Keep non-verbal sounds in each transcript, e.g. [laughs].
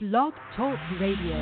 Blog Talk Radio.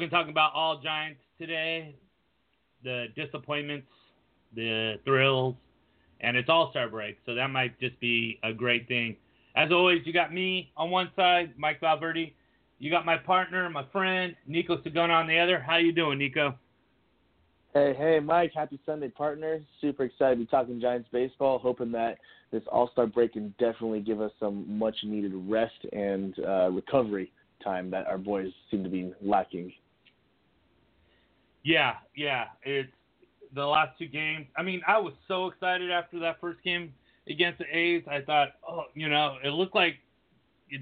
We're going to talk about all Giants today the disappointments, the thrills, and it's All Star break, so that might just be a great thing. As always, you got me on one side, Mike Valverde. You got my partner, my friend, Neiko Sagona on the other. How you doing, Neiko? Hey, hey, Mike. Happy Sunday, partner. Super excited to be talking Giants baseball. Hoping that this All Star break can definitely give us some much needed rest and uh, recovery time that our boys seem to be lacking. Yeah, yeah. It's the last two games. I mean, I was so excited after that first game against the A's. I thought, oh, you know, it looked like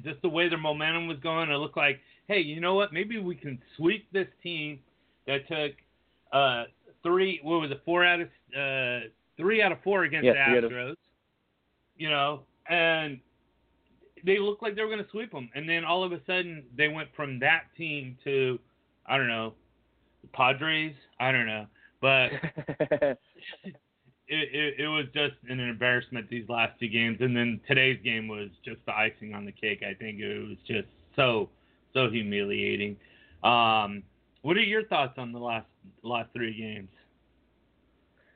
just the way their momentum was going. It looked like, hey, you know what? Maybe we can sweep this team that took uh, three. What was it? Four out of uh, three out of four against Yeah, the three out of- Astros. You know, and they looked like they were going to sweep them, and then all of a sudden they went from that team to I don't know Padres. I don't know, but [laughs] it, it, it was just an embarrassment these last two games, and then today's game was just the icing on the cake. I think it was just so so humiliating. Um, what are your thoughts on the last last three games?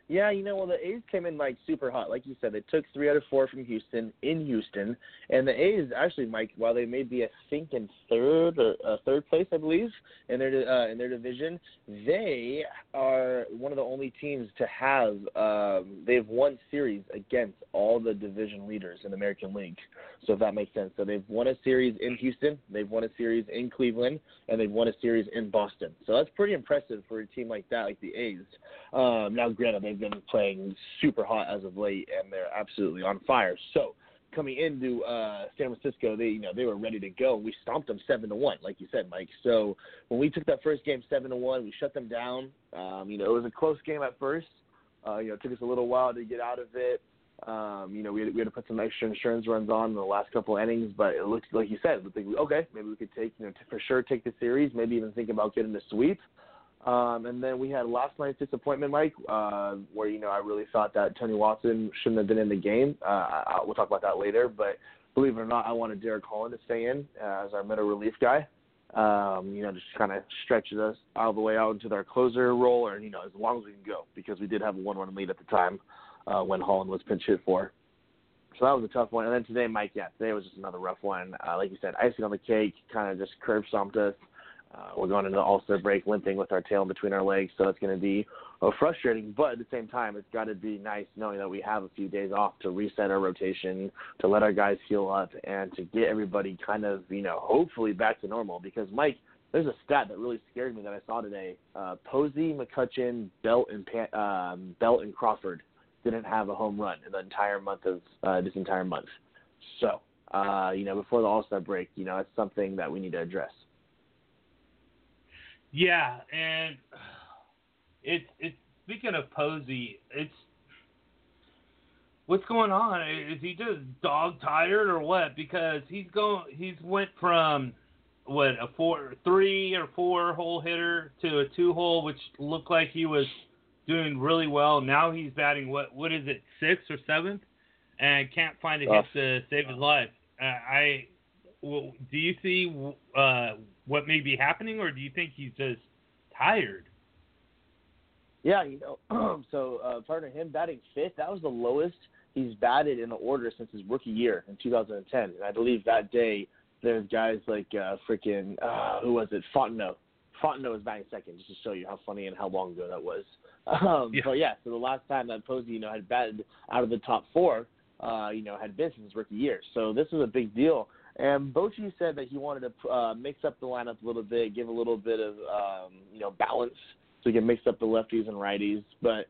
Yeah, you know, well, the A's came in like super hot, like you said. They took three out of four from Houston in Houston, and the A's actually, Mike, while they may be, I think, in third or uh, third place, I believe, in their uh, in their division, they are one of the only teams to have um, they've won series against all the division leaders in the American League. So if that makes sense, so they've won a series in Houston, they've won a series in Cleveland, and they've won a series in Boston. So that's pretty impressive for a team like that, like the A's. Um, now, granted, they've been playing super hot as of late, and they're absolutely on fire. So, coming into uh, San Francisco, they you know they were ready to go. We stomped them seven to one, like you said, Mike. So when we took that first game seven to one, we shut them down. Um, you know, it was a close game at first. Uh, you know, it took us a little while to get out of it. Um, you know, we had, we had to put some extra insurance runs on in the last couple of innings, but it looked like you said, it looked like, okay, maybe we could take, you know, t- for sure take the series, maybe even think about getting a sweep. Um, and then we had last night's disappointment, Mike, uh, where you know I really thought that Tony Watson shouldn't have been in the game. Uh, I, we'll talk about that later, but believe it or not, I wanted Derek Holland to stay in uh, as our middle relief guy. Um, you know, just kind of stretches us all the way out into their closer role, or you know, as long as we can go, because we did have a one-run lead at the time uh, when Holland was pinch hit for. So that was a tough one. And then today, Mike, yeah, today was just another rough one. Uh, like you said, icing on the cake, kind of just curb stomped us. Uh, we're going into the All Star break limping with our tail in between our legs, so it's going to be uh, frustrating. But at the same time, it's got to be nice knowing that we have a few days off to reset our rotation, to let our guys heal up, and to get everybody kind of, you know, hopefully back to normal. Because Mike, there's a stat that really scared me that I saw today. Uh, Posey, McCutcheon, Belt, and um, Belt and Crawford didn't have a home run in the entire month of uh, this entire month. So, uh, you know, before the All Star break, you know, it's something that we need to address. Yeah, and it's it's speaking of Posey, it's what's going on? Is he just dog tired or what? Because he's going he's went from what a four three or four hole hitter to a two hole, which looked like he was doing really well. Now he's batting what what is it sixth or seventh, and can't find a hit to save his life. Uh, I well, do you see uh, what may be happening, or do you think he's just tired? Yeah, you know, [clears throat] so uh, partner him batting fifth, that was the lowest he's batted in the order since his rookie year in 2010. And I believe that day there's guys like uh, freaking uh, who was it, Fontenot. Fontenot was batting second, just to show you how funny and how long ago that was. [laughs] Um, Yeah. But yeah, so the last time that Posey, you know, had batted out of the top four, uh, you know, had been since his rookie year. So this was a big deal. And Bochy said that he wanted to uh, mix up the lineup a little bit, give a little bit of um, you know balance, so he can mix up the lefties and righties. But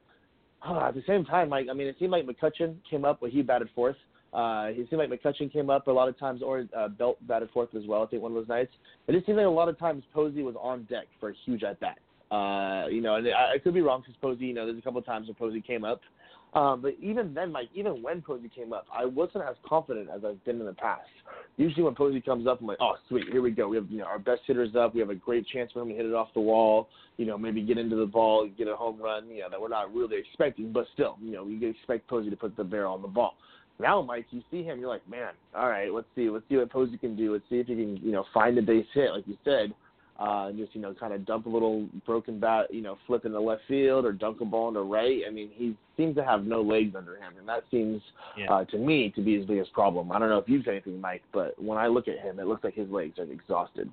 uh, at the same time, like I mean, it seemed like McCutcheon came up, but he batted fourth. Uh, it seemed like McCutcheon came up a lot of times, or uh, Belt batted fourth as well. I think one of those nights. It just seemed like a lot of times Posey was on deck for a huge at bat. Uh, you know, and I, I could be wrong because Posey, you know, there's a couple of times when Posey came up. Um, but even then, like even when Posey came up, I wasn't as confident as I've been in the past. Usually when Posey comes up, I'm like, oh sweet, here we go. We have you know our best hitters up. We have a great chance for him to hit it off the wall. You know, maybe get into the ball, get a home run. You know that we're not really expecting, but still, you know, we expect Posey to put the barrel on the ball. Now, Mike, you see him, you're like, man, all right, let's see, let's see what Posey can do. Let's see if he can, you know, find a base hit, like you said, uh, just you know, kind of dump a little broken bat, you know, flip in the left field or dunk a ball into right. I mean, he seems to have no legs under him, and that seems Yeah. uh, to me to be his biggest problem. I don't know if you've said anything, Mike, but when I look at him, it looks like his legs are exhausted.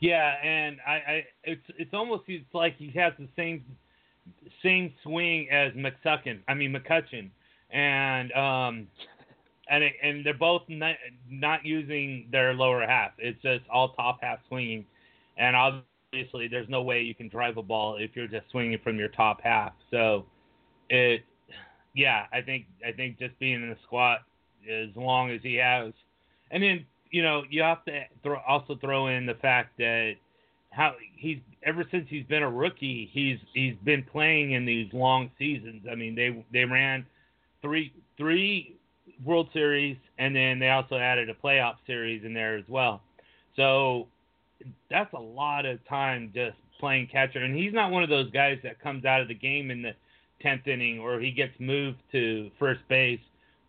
Yeah, and I, I it's it's almost it's like he has the same same swing as McSuckin. I mean McCutcheon, and um, and it, and they're both not not using their lower half. It's just all top half swinging, and obviously there's no way you can drive a ball if you're just swinging from your top half. So it, yeah, I think I think just being in the squat as long as he has, and then you know you have to throw, also throw in the fact that how he's ever since he's been a rookie, he's he's been playing in these long seasons. I mean, they they ran three three World Series, and then they also added a playoff series in there as well. So that's a lot of time just playing catcher. And he's not one of those guys that comes out of the game in the tenth inning or he gets moved to first base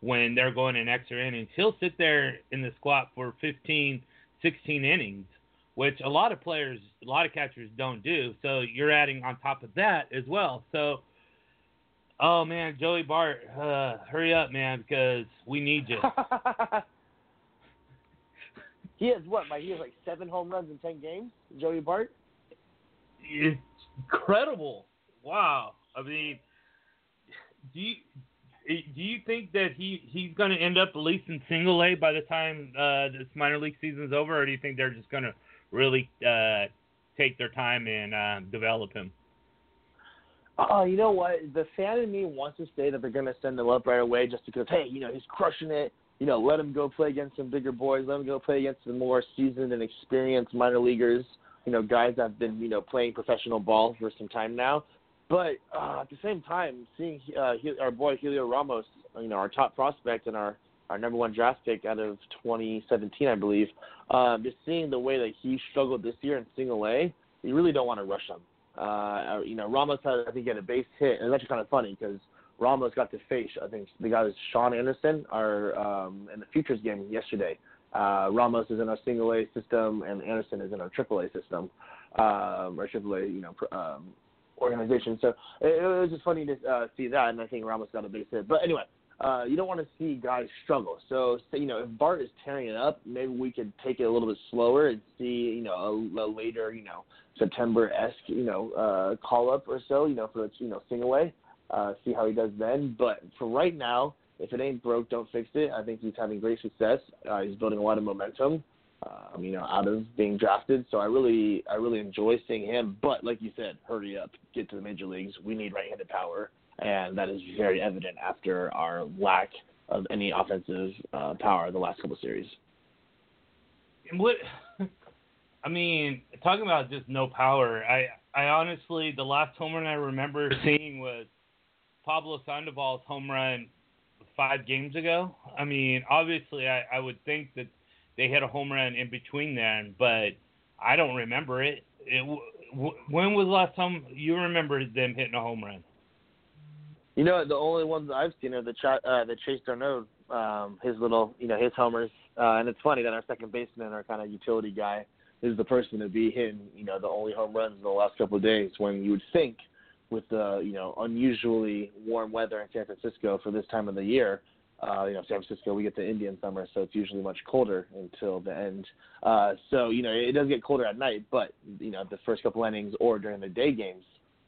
when they're going in extra innings. He'll sit there in the squat for 15, 16 innings, which a lot of players, a lot of catchers don't do. So you're adding on top of that as well. So Oh man, Joey Bart, uh, hurry up, man, because we need you. [laughs] he has what, Mike? He has like seven home runs in ten games. Joey Bart. it's incredible. Wow. I mean, do you do you think that he he's going to end up at least in single A by the time uh, this minor league season's over, or do you think they're just going to really uh, take their time and uh, develop him? Oh, you know what? The fan in me wants to say that they're going to send him up right away just because, hey, you know, he's crushing it. You know, let him go play against some bigger boys. Let him go play against the more seasoned and experienced minor leaguers. You know, guys that have been, you know, playing professional ball for some time now. But uh, at the same time, seeing uh, our boy Heliot Ramos, you know, our top prospect and our our number one draft pick out of 2017, I believe, um, just seeing the way that he struggled this year in single A, you really don't want to rush him. Uh, you know, Ramos had, I think, he had a base hit, and it's actually kind of funny because Ramos got to face, I think, the guy was Shaun Anderson, our um, in the futures game yesterday. Uh, Ramos is in our single A system, and Anderson is in our triple A system, um, or triple A, you know, um, organization. So it, it was just funny to uh, see that, and I think Ramos got a base hit. But anyway, uh, you don't want to see guys struggle. So, so, you know, if Bart is tearing it up, maybe we could take it a little bit slower and see, you know, a, a later, you know, September esque, you know, uh, call up or so, you know, for you know, sing away. Uh, see how he does then. But for right now, if it ain't broke, don't fix it. I think he's having great success. Uh, he's building a lot of momentum. Um, you know, out of being drafted. So I really, I really enjoy seeing him. But like you said, hurry up, get to the major leagues. We need right-handed power, and that is very evident after our lack of any offensive uh, power the last couple of series. And what [laughs] I mean, talking about just no power. I I honestly the last home run I remember seeing was Pablo Sandoval's home run five games ago. I mean, obviously I, I would think that they hit a home run in between then, but I don't remember it. it w- when was the last time you remember them hitting a home run? You know, the only ones I've seen are the Ch- uh, the Chase d'Arnaud um, his little, you know, his homers. Uh, and it's funny that our second baseman, our kind of utility guy, is the person to be hitting, you know, the only home runs in the last couple of days. When you would think, with the you know unusually warm weather in San Francisco for this time of the year, uh, you know, San Francisco, we get the Indian summer, so it's usually much colder until the end. Uh, so, you know, it does get colder at night, but, you know, the first couple innings or during the day games,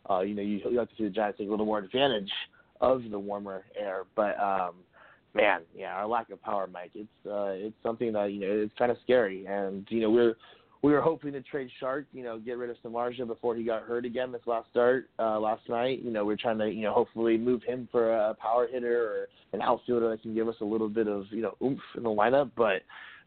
uh, you know, you, you have to see the Giants take a little more advantage of the warmer air. But, um, man, yeah, our lack of power, Mike, it's, uh, it's something that, you know, it's kind of scary. And, you know, we're, we were hoping to trade Shark, you know, get rid of Samardzija before he got hurt again this last start uh, last night. You know, we're trying to, you know, hopefully move him for a power hitter or an outfielder that can give us a little bit of, you know, oomph in the lineup. But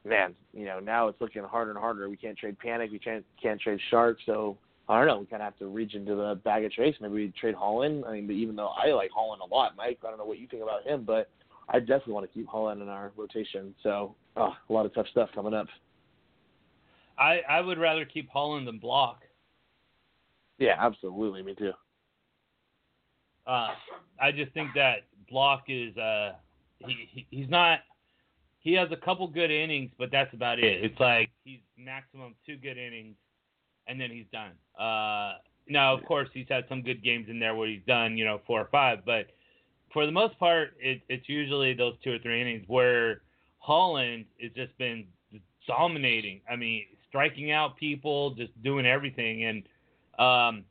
man, you know, now it's looking harder and harder. We can't trade Panik, we can't can't trade Shark, so I don't know. We kind of have to reach into the bag of trades. Maybe we trade Holland. I mean, even though I like Holland a lot, Mike, I don't know what you think about him, but I definitely want to keep Holland in our rotation. So, oh, a lot of tough stuff coming up. I I would rather keep Holland than Block. Yeah, absolutely. Me too. Uh, I just think that Block is uh he, he he's not he has a couple good innings, but that's about it. It's like he's maximum two good innings, and then he's done. Uh, now, of course, he's had some good games in there where he's done, you know, four or five, but for the most part, it, it's usually those two or three innings where Holland has just been dominating. I mean, striking out people, just doing everything. And um,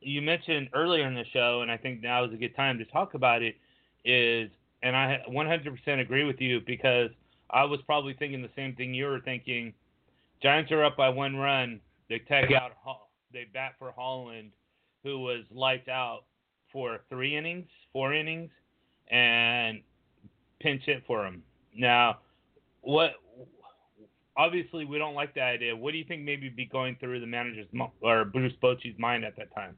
you mentioned earlier in the show, and I think now is a good time to talk about it. Is and I 100% agree with you because I was probably thinking the same thing you were thinking. Giants are up by one run. They tag out. They bat for Holland, who was lights out for three innings, four innings, and pinch hit for him. Now, what obviously we don't like that idea. What do you think maybe be going through the manager's or Bruce Bochy's mind at that time?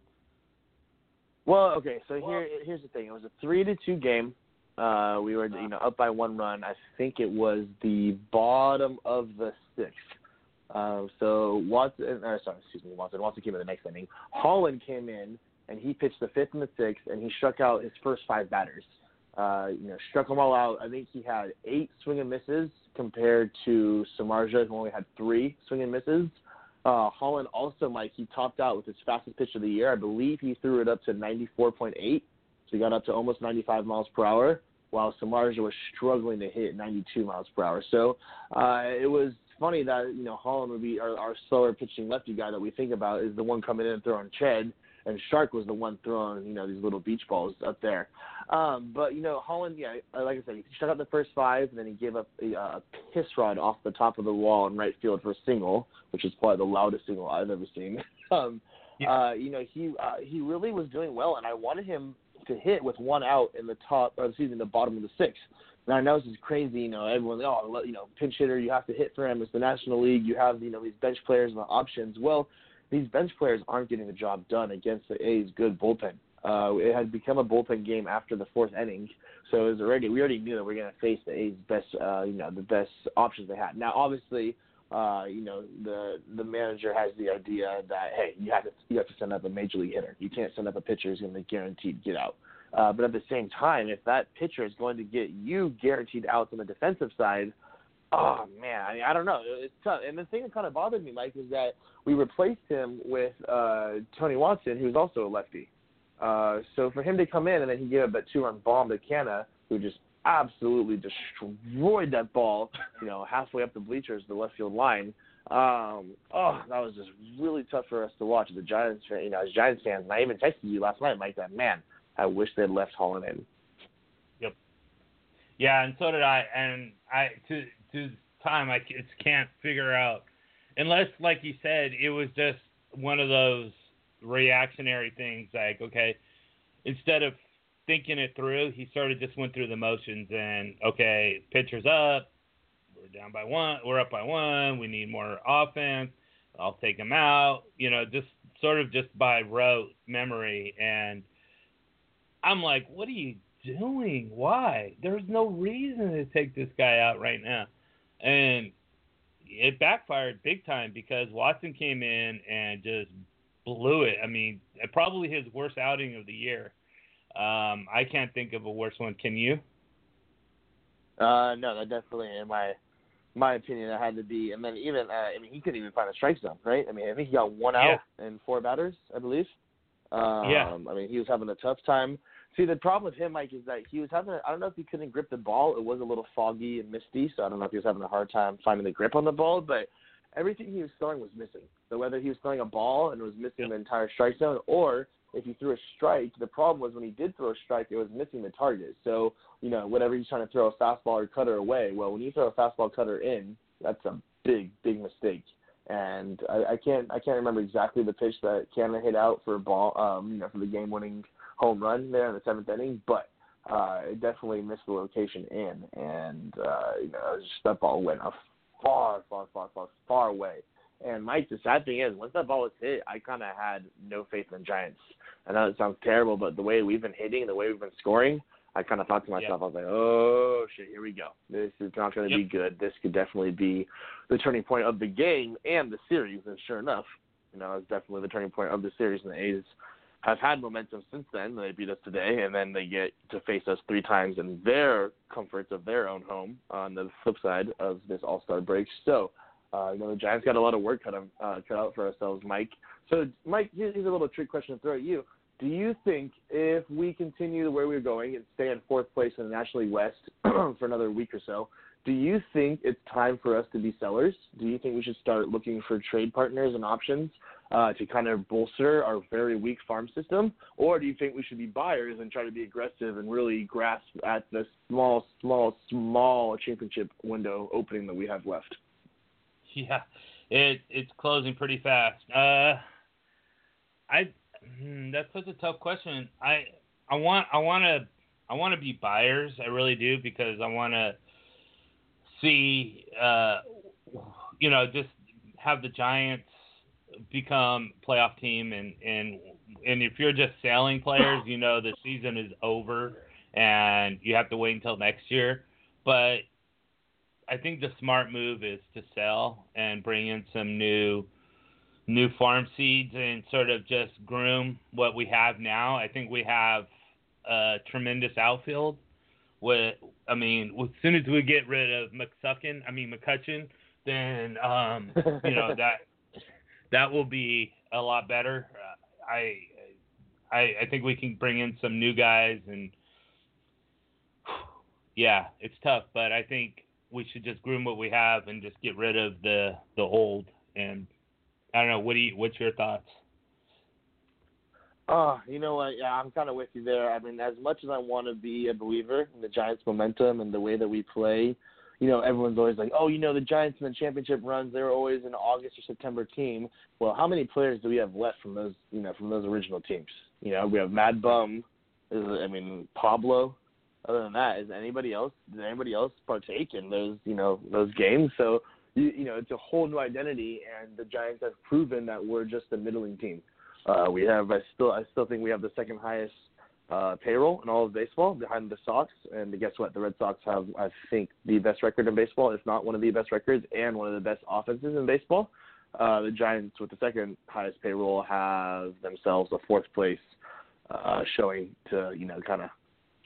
Well, okay, so here here's the thing. It was a three to two game. Uh, we were you know up by one run. I think it was the bottom of the sixth. Uh, so Watson, or sorry, excuse me, Watson. Watson came in the next inning. Holland came in and he pitched the fifth and the sixth, and he struck out his first five batters. Uh, you know, struck them all out. I think he had eight swing and misses compared to Samardzija, who only had three swing and misses. Uh, Holland also, Mike, he topped out with his fastest pitch of the year. I believe he threw it up to 94.8, so he got up to almost 95 miles per hour, while Samardzija was struggling to hit 92 miles per hour. So uh, it was funny that you know Holland would be our, our slower pitching lefty guy that we think about is the one coming in and throwing Ched and Shark was the one throwing, you know, these little beach balls up there. Um, but you know, Holland, yeah, like I said, he struck out the first five, and then he gave up a, a piss rod off the top of the wall in right field for a single, which is probably the loudest single I've ever seen. [laughs] um, yeah. uh, you know, he uh, he really was doing well, and I wanted him to hit with one out in the top, or excuse me, the bottom of the sixth. Now I know this is crazy, you know, everyone's oh, you know, pinch hitter, you have to hit for him. It's the National League, you have, you know, these bench players and the options. Well, these bench players aren't getting the job done against the A's good bullpen. Uh, it had become a bullpen game after the fourth inning, so it was already we already knew that we are going to face the A's best, uh, you know, the best options they had. Now, obviously, uh, you know, the the manager has the idea that hey, you have to you have to send up a major league hitter. You can't send up a pitcher who's going to guaranteed get out. Uh, but at the same time, if that pitcher is going to get you guaranteed outs on the defensive side, Oh man, I mean, I don't know. It's tough. And the thing that kind of bothered me, Mike, is that we replaced him with uh, Tony Watson, who's also a lefty. Uh, so for him to come in and then he gave up that two-run bomb to Canha, who just absolutely destroyed that ball, you know, halfway up the bleachers, the left field line. Um, oh, that was just really tough for us to watch as a Giants fan. You know, as Giants fans, and I even texted you last night, Mike. That man, I wish they'd left Holland in. Yep. Yeah, and so did I. And I to to time I just can't figure out. Unless like you said it was just one of those reactionary things like okay instead of thinking it through he sort of just went through the motions and okay pitcher's up we're down by one we're up by one we need more offense I'll take him out you know just sort of just by rote memory. And I'm like what are you doing? Why? There's no reason to take this guy out right now and it backfired big time because Watson came in and just blew it. I mean, probably his worst outing of the year. Um, I can't think of a worse one. Can you? Uh, no, that definitely, in my my opinion, that had to be. And then even, uh, I mean, he couldn't even find a strike zone, right? I mean, I think he got one out and four batters, I believe. Um, Yeah. I mean, he was having a tough time. See, the problem with him, Mike, is that he was having. I don't know if he couldn't grip the ball. It was a little foggy and misty, so I don't know if he was having a hard time finding the grip on the ball. But everything he was throwing was missing. So whether he was throwing a ball and was missing the entire strike zone, or if he threw a strike, the problem was when he did throw a strike, it was missing the target. So you know, whenever he's trying to throw a fastball or cutter away, well, when you throw a fastball cutter in, that's a big, big mistake. And I, I can't, I can't remember exactly the pitch that Canha hit out for a ball, um, you know, for the game-winning home run there in the seventh inning, but uh, it definitely missed the location in, and uh, you know, just, that ball went a far, far, far, far, far away. And Mike, the sad thing is, once that ball was hit, I kind of had no faith in the Giants. I know it sounds terrible, but the way we've been hitting, the way we've been scoring, I kind of thought to myself, I was like, oh shit, here we go. This is not going to Yep. be good. This could definitely be the turning point of the game and the series. And sure enough, you know, it's definitely the turning point of the series. And the A's have had momentum since then. They beat us today, and then they get to face us three times in their comforts of their own home on the flip side of this All Star break. So, uh, you know, the Giants got a lot of work cut, uh, cut out for ourselves, Mike. So, Mike, here's a little trick question to throw at you. Do you think if we continue the way we're going and stay in fourth place in the National League West [clears throat] for another week or so, do you think it's time for us to be sellers? Do you think we should start looking for trade partners and options uh, to kind of bolster our very weak farm system? Or do you think we should be buyers and try to be aggressive and really grasp at the small, small, small championship window opening that we have left? [laughs] Yeah, it it's closing pretty fast. Uh, I hmm, that's such a tough question. I I want I want to I want to be buyers. I really do because I want to see uh, you know just have the Giants become playoff team and and and if you're just selling players, you know the season is over and you have to wait until next year. But I think the smart move is to sell and bring in some new new farm seeds and sort of just groom what we have now. I think we have a tremendous outfield. With I mean, as soon as we get rid of McSuckin, I mean McCutcheon, then um, you know [laughs] that that will be a lot better. Uh, I, I I think we can bring in some new guys and yeah, it's tough, but I think we should just groom what we have and just get rid of the the old. And I don't know. What do you? What's your thoughts? Oh, you know what? Yeah, I'm kind of with you there. I mean, as much as I want to be a believer in the Giants' momentum and the way that we play, you know, everyone's always like, oh, you know, the Giants in the championship runs, they're always an August or September team. Well, how many players do we have left from those, you know, from those original teams? You know, we have Mad Bum. Is I mean, Pablo. Other than that, is anybody else? Did anybody else partake in those, you know, those games? So, you, you know, it's a whole new identity, and the Giants have proven that we're just a middling team. Uh, we have, I still, I still think we have the second highest uh, payroll in all of baseball, behind the Sox. And guess what? The Red Sox have, I think, the best record in baseball, if not one of the best records, and one of the best offenses in baseball. Uh, the Giants, with the second highest payroll, have themselves a fourth place, uh, showing to you know kind of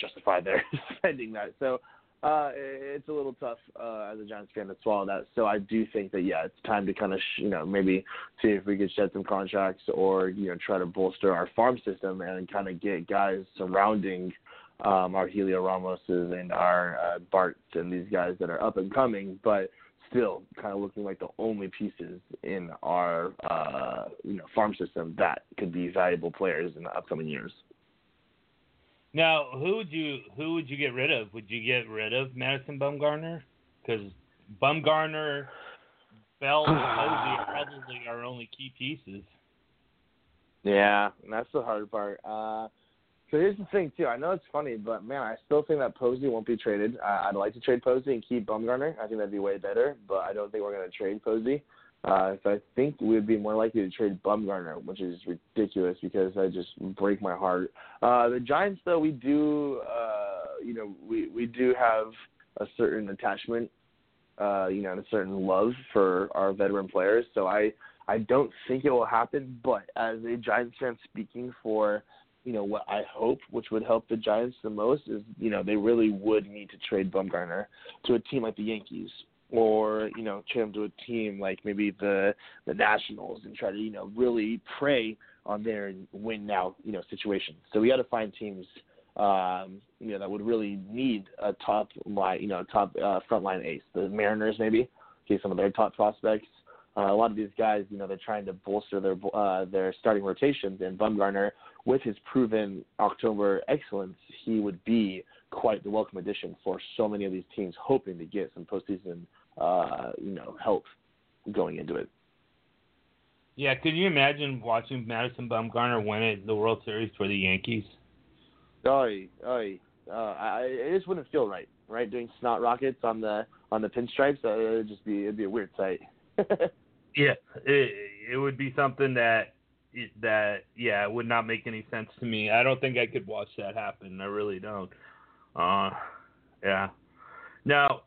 justify their [laughs] spending that. So uh, it's a little tough uh, as a Giants fan to swallow that. So I do think that yeah, it's time to kind of sh- you know maybe see if we could shed some contracts or you know try to bolster our farm system and kind of get guys surrounding um, our Heliot Ramoses and our uh, Barts and these guys that are up and coming, but still kind of looking like the only pieces in our uh, you know farm system that could be valuable players in the upcoming years. Now, who would you who would you get rid of? Would you get rid of Madison Bumgarner? Because Bumgarner, Belt, and [sighs] Posey are probably our only key pieces. Yeah, that's the hard part. Uh, so here's the thing too. I know it's funny, but man, I still think that Posey won't be traded. I, I'd like to trade Posey and keep Bumgarner. I think that'd be way better, but I don't think we're going to trade Posey. Uh, so I think we'd be more likely to trade Bumgarner, which is ridiculous because I just break my heart. Uh, the Giants, though, we do, uh, you know, we we do have a certain attachment, uh, you know, and a certain love for our veteran players. So I I don't think it will happen. But as a Giants fan speaking for you know, what I hope, which would help the Giants the most, is you know they really would need to trade Bumgarner to a team like the Yankees, or you know him to a team like maybe the the Nationals and try to you know really prey on their win now you know situation. So we got to find teams um, you know that would really need a top line you know top uh, front line ace. The Mariners maybe, okay, some of their top prospects. Uh, a lot of these guys, you know, they're trying to bolster their uh, their starting rotations, and Bumgarner, with his proven October excellence, he would be quite the welcome addition for so many of these teams hoping to get some postseason, uh, you know, help going into it. Yeah, could you imagine watching Madison Bumgarner win it, the World Series for the Yankees? Oy, oy. Uh, I, it just wouldn't feel right, right? Doing snot rockets on the on the pinstripes, uh, it'd just be it'd be a weird sight. [laughs] yeah, it it would be something that that yeah it would not make any sense to me. I don't think I could watch that happen. I really don't. Uh, yeah. Now,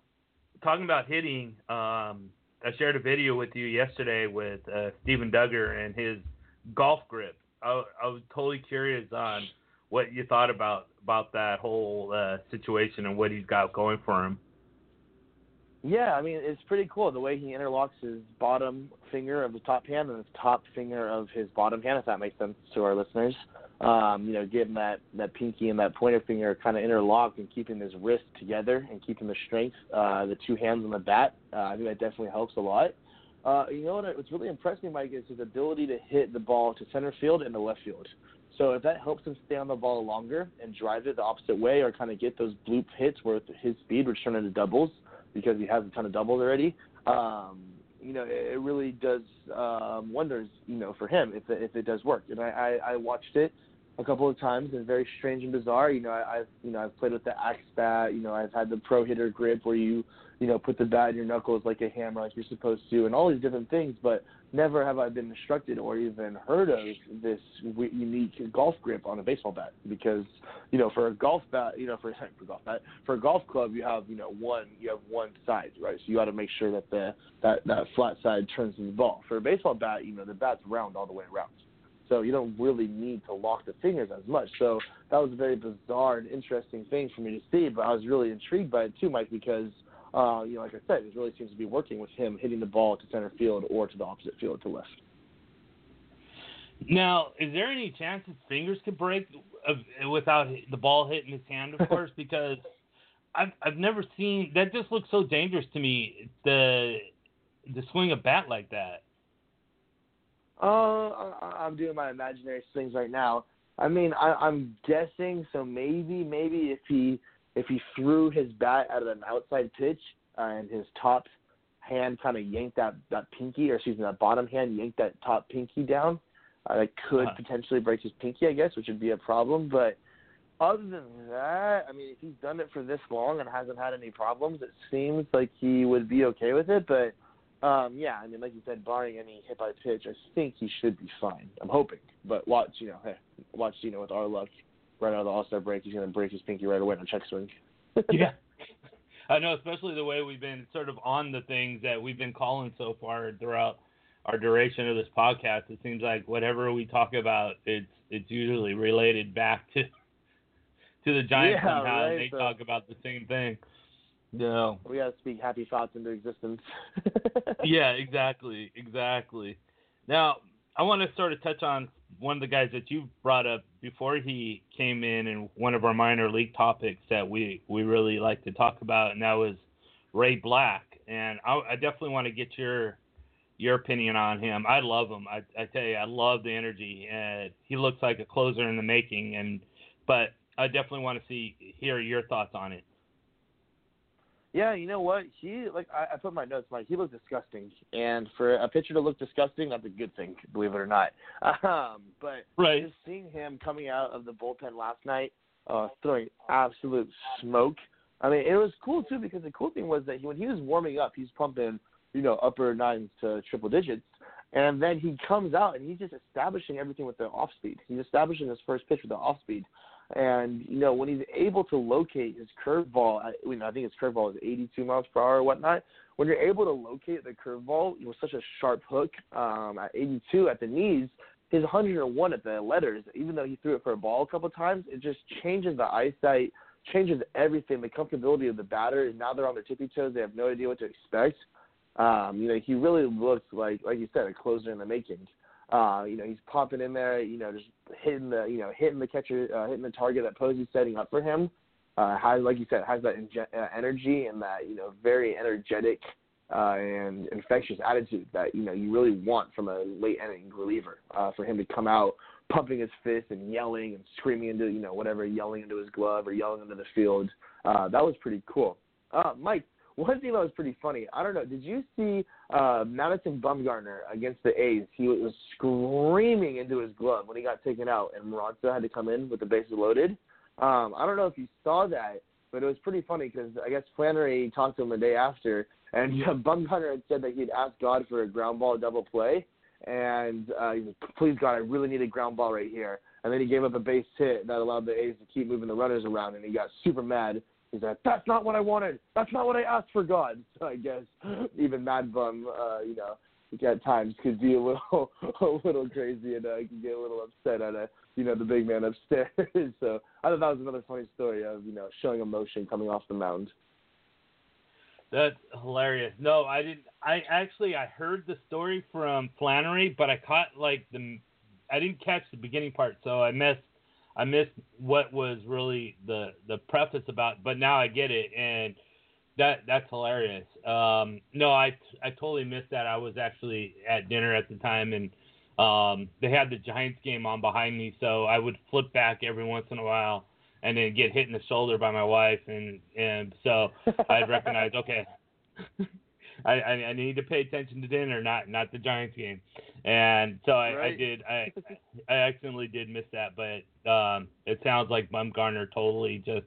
talking about hitting, um, I shared a video with you yesterday with uh, Steven Duggar and his golf grip. I, I was totally curious on what you thought about about that whole uh, situation and what he's got going for him. Yeah, I mean it's pretty cool the way he interlocks his bottom finger of the top hand and his top finger of his bottom hand, if that makes sense to our listeners. Um, you know, getting that that pinky and that pointer finger kind of interlocked and keeping his wrist together and keeping the strength, uh, the two hands on the bat. Uh, I think that definitely helps a lot. Uh, you know what? What's really impressed me, Mike, is his ability to hit the ball to center field and the left field. So if that helps him stay on the ball longer and drive it the opposite way, or kind of get those bloop hits where his speed would turn into doubles because he has a ton of doubles already. Um, you know, it, it really does um, wonders. You know, for him if it, if it does work. And I, I, I watched it a couple of times and very strange and bizarre. You know, I, I've you know I've played with the axe bat. You know, I've had the pro hitter grip where you you know put the bat in your knuckles like a hammer, like you're supposed to, and all these different things. But never have I been instructed or even heard of this unique golf grip on a baseball bat because you know for a golf bat you know for, [laughs] for golf bat for a golf club you have you know one you have one side right? So you got to make sure that the that that flat side turns the ball. For a baseball bat you know the bat's round all the way around. So you don't really need to lock the fingers as much. So that was a very bizarre and interesting thing for me to see but I was really intrigued by it too Mike because uh, you know, like I said, it really seems to be working with him hitting the ball to center field or to the opposite field to left. Now, is there any chance his fingers could break without the ball hitting his hand? Of [laughs] course, because I've I've never seen that. Just looks so dangerous to me. The the swing a bat like that. Uh, I'm doing my imaginary swings right now. I mean, I, I'm guessing. So maybe, maybe if he if he threw his bat at an outside pitch uh, and his top hand kind of yanked that that pinky, or excuse me, that bottom hand yanked that top pinky down, uh, that could uh-huh. potentially break his pinky, I guess, which would be a problem. But other than that, I mean, if he's done it for this long and hasn't had any problems, it seems like he would be okay with it. But um, yeah, I mean, like you said, barring any hit by pitch, I think he should be fine. I'm hoping, but watch, you know, hey, watch, you know, with our luck, right out of the All Star break, he's going to break his pinky right away on a check swing. [laughs] yeah. I know, especially the way we've been sort of on the things that we've been calling so far throughout our duration of this podcast. It seems like whatever we talk about, it's it's usually related back to to the Giants yeah, somehow, right, and they so. talk about the same thing. No. We got to speak happy thoughts into existence. [laughs] yeah, exactly, exactly. Now, I want to sort of touch on one of the guys that you brought up before he came in, and one of our minor league topics that we we really like to talk about, and that was Ray Black. And I, I definitely want to get your your opinion on him. I love him. I, I tell you, I love the energy. and he looks like a closer in the making. And but I definitely want to see hear your thoughts on it. Yeah, you know what? He like I, I put my notes, Mike. He looked disgusting, and for a pitcher to look disgusting, that's a good thing, believe it or not. [laughs] Um, but right. just seeing him coming out of the bullpen last night, uh, throwing absolute smoke. I mean, it was cool too because the cool thing was that he, when he was warming up, he's pumping, you know, upper nines to triple digits, and then he comes out and he's just establishing everything with the off speed. He's establishing his first pitch with the off speed. And you know when he's able to locate his curveball, I, you know, I think his curveball is 82 miles per hour or whatnot. When you're able to locate the curveball with such a sharp hook um, at 82 at the knees, his 101 at the letters, even though he threw it for a ball a couple of times, it just changes the eyesight, changes everything, the comfortability of the batter. And now they're on their tippy toes; they have no idea what to expect. Um, you know, he really looks like, like you said, a closer in the making. Uh, you know, he's popping in there, you know, just hitting the, you know, hitting the catcher, uh, hitting the target that Posey's setting up for him. Uh, has, like you said, has that inge- uh, energy and that, you know, very energetic uh, and infectious attitude that you know you really want from a late inning reliever. Uh, for him to come out pumping his fist and yelling and screaming into you know whatever, yelling into his glove or yelling into the field. Uh, that was pretty cool. Uh, Mike, one thing that was pretty funny. I don't know. Did you see uh, Madison Bumgarner against the A's? He was screaming into his glove when he got taken out, and Moronta had to come in with the bases loaded. Um, I don't know if you saw that, but it was pretty funny because I guess Flaherty talked to him the day after, and yeah, [laughs] Bumgarner had said that he'd asked God for a ground ball double play, and uh, he said, "Please God, I really need a ground ball right here." And then he gave up a base hit that allowed the A's to keep moving the runners around, and he got super mad. He said, "That's not what I wanted. That's not what I asked for, God." [laughs] So I guess even Mad Bum, uh, you know, at times could be a little [laughs] a little crazy and uh, can get a little upset at a you know the big man upstairs. [laughs] so I thought that was another funny story of you know showing emotion coming off the mound. That's hilarious. No, I didn't. I actually I heard the story from Flaherty, but I caught like the I didn't catch the beginning part, so I missed I missed what was really the the preface about. But now I get it, and that that's hilarious. Um, no, I I totally missed that. I was actually at dinner at the time, and um, they had the Giants game on behind me, so I would flip back every once in a while and then get hit in the shoulder by my wife, and and so I'd recognize, okay. [laughs] I, I, I need to pay attention to dinner, not not the Giants game, and so I, Right. I did [laughs] I I accidentally did miss that, but um, it sounds like Bumgarner totally just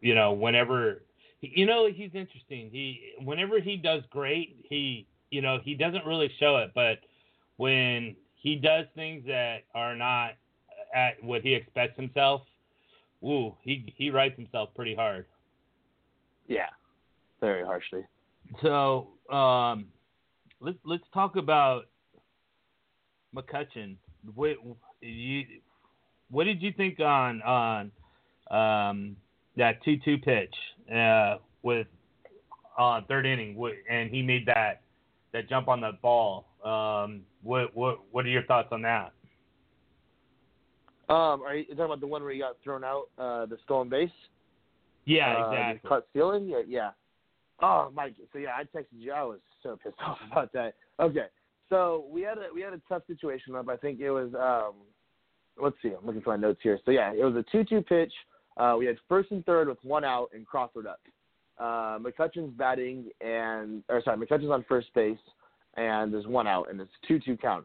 you know whenever you know he's interesting. He whenever he does great, he you know he doesn't really show it, but when he does things that are not at what he expects himself, ooh, he he writes himself pretty hard. Yeah, very harshly. So um, let's let's talk about McCutcheon. What you what did you think on on um, that two two pitch uh, with uh, third inning? And he made that that jump on the ball. Um, what what what are your thoughts on that? Um, are you talking about the one where he got thrown out, uh, the stolen base? Yeah, uh, exactly. Cut ceiling? Yeah, yeah. Oh, Mike. So yeah, I texted you. I was so [laughs] pissed off about that. Okay, so we had a we had a tough situation up. I think it was. um Let's see. I'm looking for my notes here. So yeah, it was a two-two pitch. Uh, we had first and third with one out and Crawford up. Uh, McCutcheon's batting and or sorry, McCutcheon's on first base and there's one out and it's two-two count.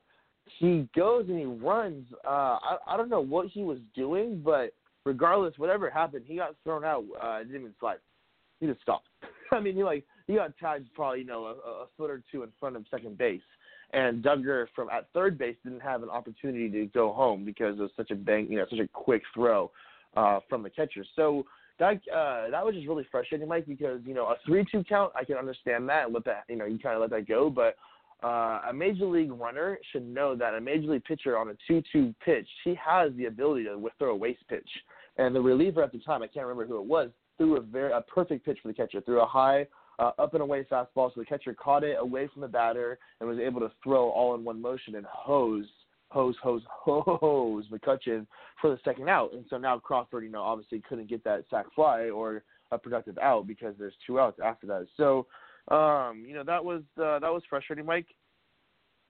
He goes and he runs. Uh, I I don't know what he was doing, but regardless, whatever happened, he got thrown out. Uh, didn't even slide. He just stopped. [laughs] [laughs] I mean, he like he got tagged probably you know a, a foot or two in front of second base, and Duggar from at third base didn't have an opportunity to go home because it was such a bang, you know, such a quick throw uh, from the catcher. So that uh, that was just really frustrating, Mike, because you know a three-two count I can understand that let that you know you kind of let that go, but uh, a major league runner should know that a major league pitcher on a two-two pitch, he has the ability to throw a waste pitch. And the reliever at the time, I can't remember who it was, threw a very a perfect pitch for the catcher, threw a high uh, up and away fastball, so the catcher caught it away from the batter and was able to throw all in one motion and hose, hose, hose, [laughs] hose McCutcheon for the second out. And so now Crawford, you know, obviously couldn't get that sac fly or a productive out because there's two outs after that. So, um, you know, that was uh, that was frustrating, Mike.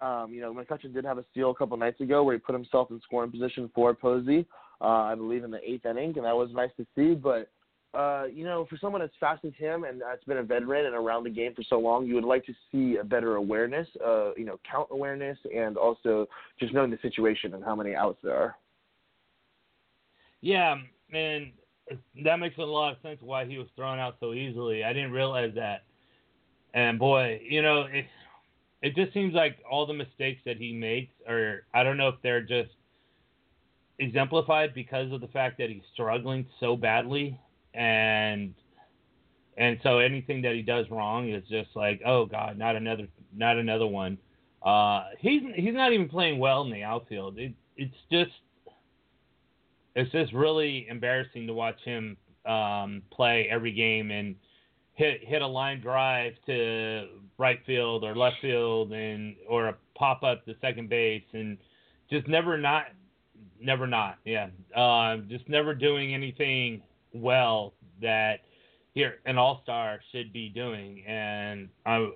Um, you know, McCutcheon did have a steal a couple nights ago where he put himself in scoring position for Posey, uh, I believe in the eighth inning, and that was nice to see. But uh, you know, for someone as fast as him and that's been a veteran and around the game for so long, you would like to see a better awareness, uh, you know, count awareness, and also just knowing the situation and how many outs there are. Yeah, and that makes a lot of sense why he was thrown out so easily. I didn't realize that. And boy, you know, it it just seems like all the mistakes that he makes are I don't know if they're just exemplified because of the fact that he's struggling so badly and and so anything that he does wrong is just like, oh god, not another not another one. Uh, he's he's not even playing well in the outfield. It, it's just it's just really embarrassing to watch him um, play every game and hit hit a line drive to right field or left field and or a pop up to second base and just never not never not yeah uh, just never doing anything well that here an all star should be doing and I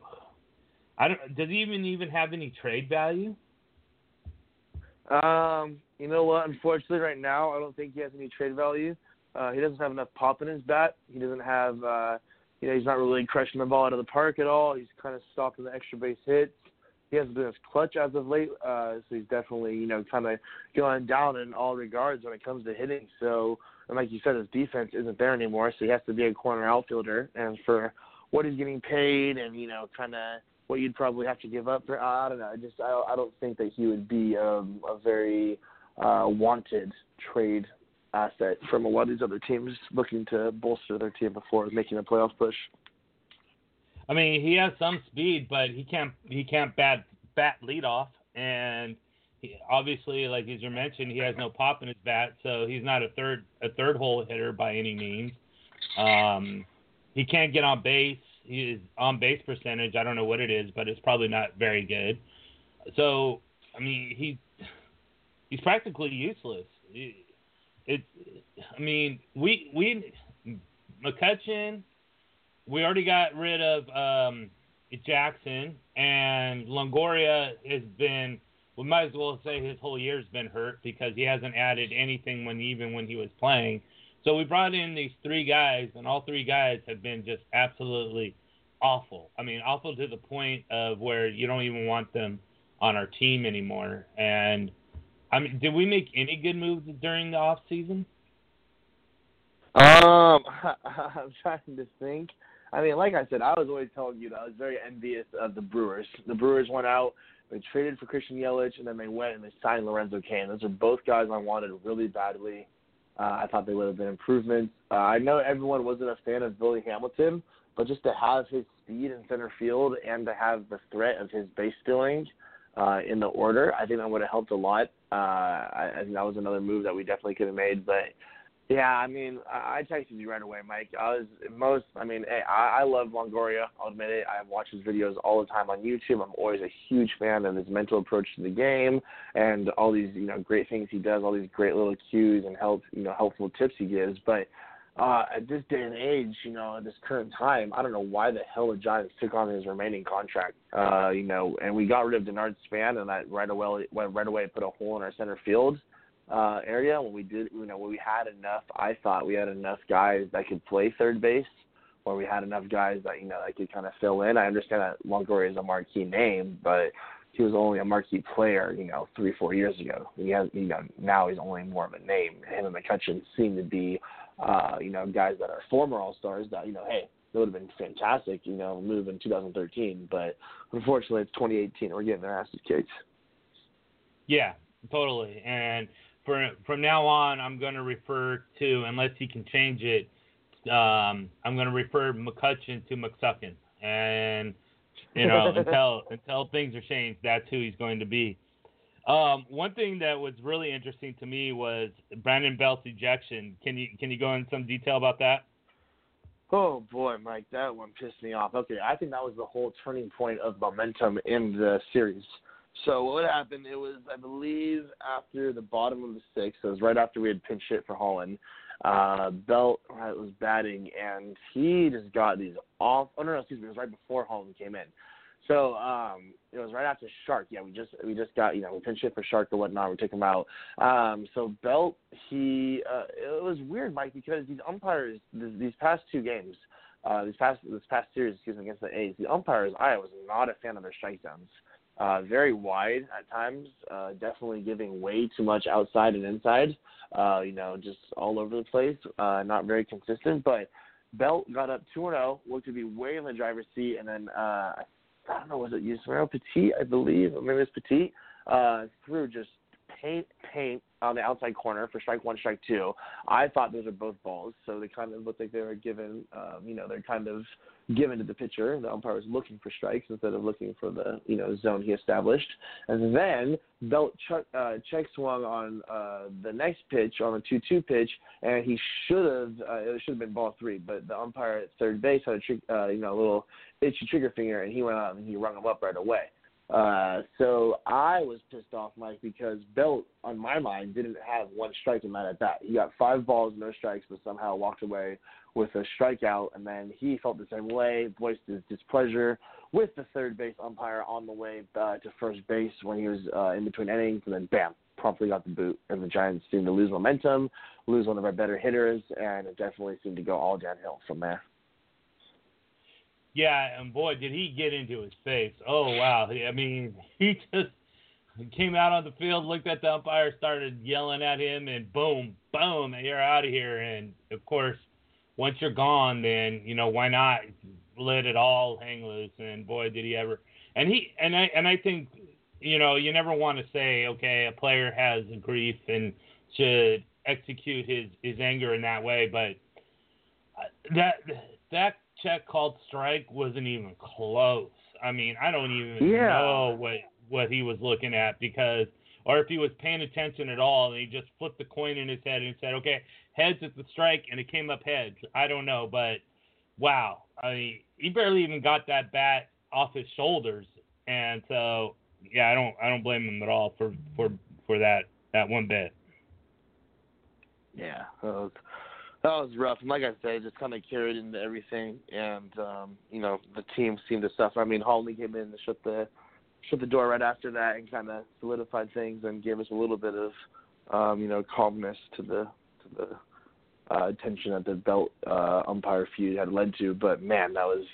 I don't does he even even have any trade value Um, you know what? Unfortunately, right now, I don't think he has any trade value. Uh, he doesn't have enough pop in his bat. He doesn't have, uh, you know, he's not really crushing the ball out of the park at all. He's kind of stopping the extra base hits. He hasn't been as clutch as of late, uh, so he's definitely, you know, kind of going down in all regards when it comes to hitting. So, and like you said, his defense isn't there anymore, so he has to be a corner outfielder. And for what he's getting paid, and you know, kind of what you'd probably have to give up for, I don't know. I just, I, I don't think that he would be um, a very uh, wanted trade asset from a lot of these other teams looking to bolster their team before making a playoff push. I mean, he has some speed, but he can't he can't bat bat lead off, and he, obviously, like as you mentioned, he has no pop in his bat, so he's not a third a third hole hitter by any means. Um, he can't get on base. His on base percentage, I don't know what it is, but it's probably not very good. So, I mean, he he's practically useless. It, it I mean, we we McCutcheon we already got rid of um, Jackson, and Longoria has been. We might as well say his whole year's been hurt because he hasn't added anything when even when he was playing. So we brought in these three guys, and all three guys have been just absolutely awful. I mean, awful to the point of where you don't even want them on our team anymore. And I mean, did we make any good moves during the off season? Um, I, [laughs] I'm trying to think. I mean, like I said, I was always telling you that I was very envious of the Brewers. The Brewers went out, they traded for Christian Yelich, and then they went and they signed Lorenzo Cain. Those are both guys I wanted really badly. Uh, I thought they would have been improvements. Uh, I know everyone wasn't a fan of Billy Hamilton, but just to have his speed in center field and to have the threat of his base stealing uh, in the order, I think that would have helped a lot. Uh, I, I think that was another move that we definitely could have made, but yeah, I mean, I, texted you right away, Mike. I was most, I mean, hey, I, I love Longoria. I'll admit it. I watch his videos all the time on YouTube. I'm always a huge fan of his mental approach to the game and all these, you know, great things he does, all these great little cues and help, you know, helpful tips he gives. But uh, at this day and age, you know, at this current time, I don't know why the hell the Giants took on his remaining contract. Uh, you know, and we got rid of Denard Span, and that right away, right away put a hole in our center field uh, area when we did, you know, when we had enough. I thought we had enough guys that could play third base, or we had enough guys that you know that could kind of fill in. I understand that Longoria is a marquee name, but he was only a marquee player, you know, three four years ago. He has, you know, now he's only more of a name. Him and McCutcheon seem to be, uh, you know, guys that are former All Stars. That you know, hey, it would have been fantastic, you know, move in 2013. But unfortunately, it's 2018. We're getting their asses kicked. Yeah, totally. And for, from now on, I'm going to refer to, unless he can change it, um, I'm going to refer McCutcheon to McSuckin. And, you know, [laughs] until until things are changed, that's who he's going to be. Um, one thing that was really interesting to me was Brandon Belt's ejection. Can you can you go into some detail about that? Oh boy, Mike, that one pissed me off. Okay, I think that was the whole turning point of momentum in the series. So what happened? It was, I believe, after the bottom of the sixth. It was right after we had pinch hit for Holland. Uh, Belt right, was batting, and he just got these off. Oh no, no, excuse me. It was right before Holland came in. So um, it was right after Shark. Yeah, we just we just got you know we pinch hit for Shark or whatnot. We took him out. Um, so Belt, he uh, it was weird, Mike, because these umpires these past two games, uh, these past this past series, excuse me, against the A's, the umpires I was not a fan of their strike zones uh, very wide at times, uh, definitely giving way too much outside and inside, uh, you know, just all over the place, uh, not very consistent. But Belt got up 2 0, looked to be way in the driver's seat, and then, uh, I don't know, was it Yusmeiro Petit, I believe, or maybe it's Petit, uh, threw just paint paint on the outside corner for strike one, strike two. I thought those were both balls, so they kind of looked like they were given, um, you know, they're kind of given to the pitcher. The umpire was looking for strikes instead of looking for the, you know, zone he established. And then Belt ch- uh, check swung on uh, the next pitch on the two-two pitch, and he should have, uh, it should have been ball three, but the umpire at third base had a, tr- uh, you know, a little itchy trigger finger, and he went out and he rung him up right away. Uh, so I was pissed off, Mike, because Belt, on my mind, didn't have one strike that at bat. He got five balls, no strikes, but somehow walked away with a strikeout, and then he felt the same way, voiced his displeasure with the third base umpire on the way uh, to first base when he was uh, in between innings, and then bam, promptly got the boot, and the Giants seemed to lose momentum, lose one of our better hitters, and it definitely seemed to go all downhill from there. Yeah, and boy, did he get into his face. Oh wow! I mean, [laughs] he just came out on the field, looked at the umpire, started yelling at him, and boom, boom, and you're out of here. And of course, once you're gone, then you know why not let it all hang loose? And boy, did he ever! And he and I and I think you know you never want to say okay, a player has a grief and should execute his his anger in that way, but uh, that that check called strike wasn't even close. I mean, I don't even Yeah. know what what he was looking at because, or if he was paying attention at all, and he just flipped the coin in his head and said, "Okay, heads at the strike," and it came up heads. I don't know, but wow, I mean, he barely even got that bat off his shoulders, and so yeah, I don't I don't blame him at all for for for that that one bit. Yeah, that was that was rough. And like I said, just kind of carried into everything, and um, you know the team seemed to suffer. I mean, Holney came in and shut the shut the door right after that, and kind of solidified things and gave us a little bit of um, you know calmness to the to the uh, attention that the belt uh, umpire feud had led to. But man, that was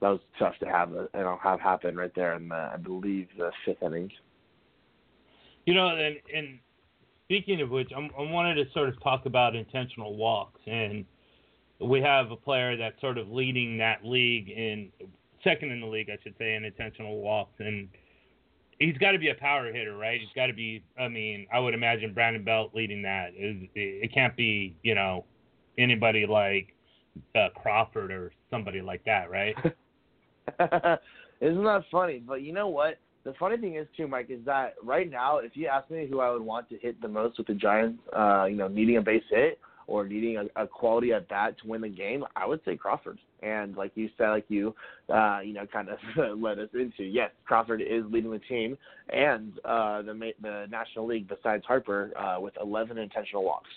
that was tough to have uh, you know have happen right there in the I believe the fifth inning. You know, and and speaking of which, I'm, I wanted to sort of talk about intentional walks, and we have a player that's sort of leading that league in second in the league, I should say, in intentional walks, and he's got to be a power hitter, right? He's got to be. I mean, I would imagine Brandon Belt leading that. It, it can't be, you know, anybody like uh, Crawford or somebody like that, right? [laughs] Isn't that funny? But you know what? The funny thing is too, Mike, is that right now, if you ask me who I would want to hit the most with the Giants, uh, you know, needing a base hit or needing a, a quality at bat to win the game, I would say Crawford. And like you said, like you, uh, you know, kind of [laughs] led us into, yes, Crawford is leading the team and uh, the the National League besides Harper uh, with 11 intentional walks.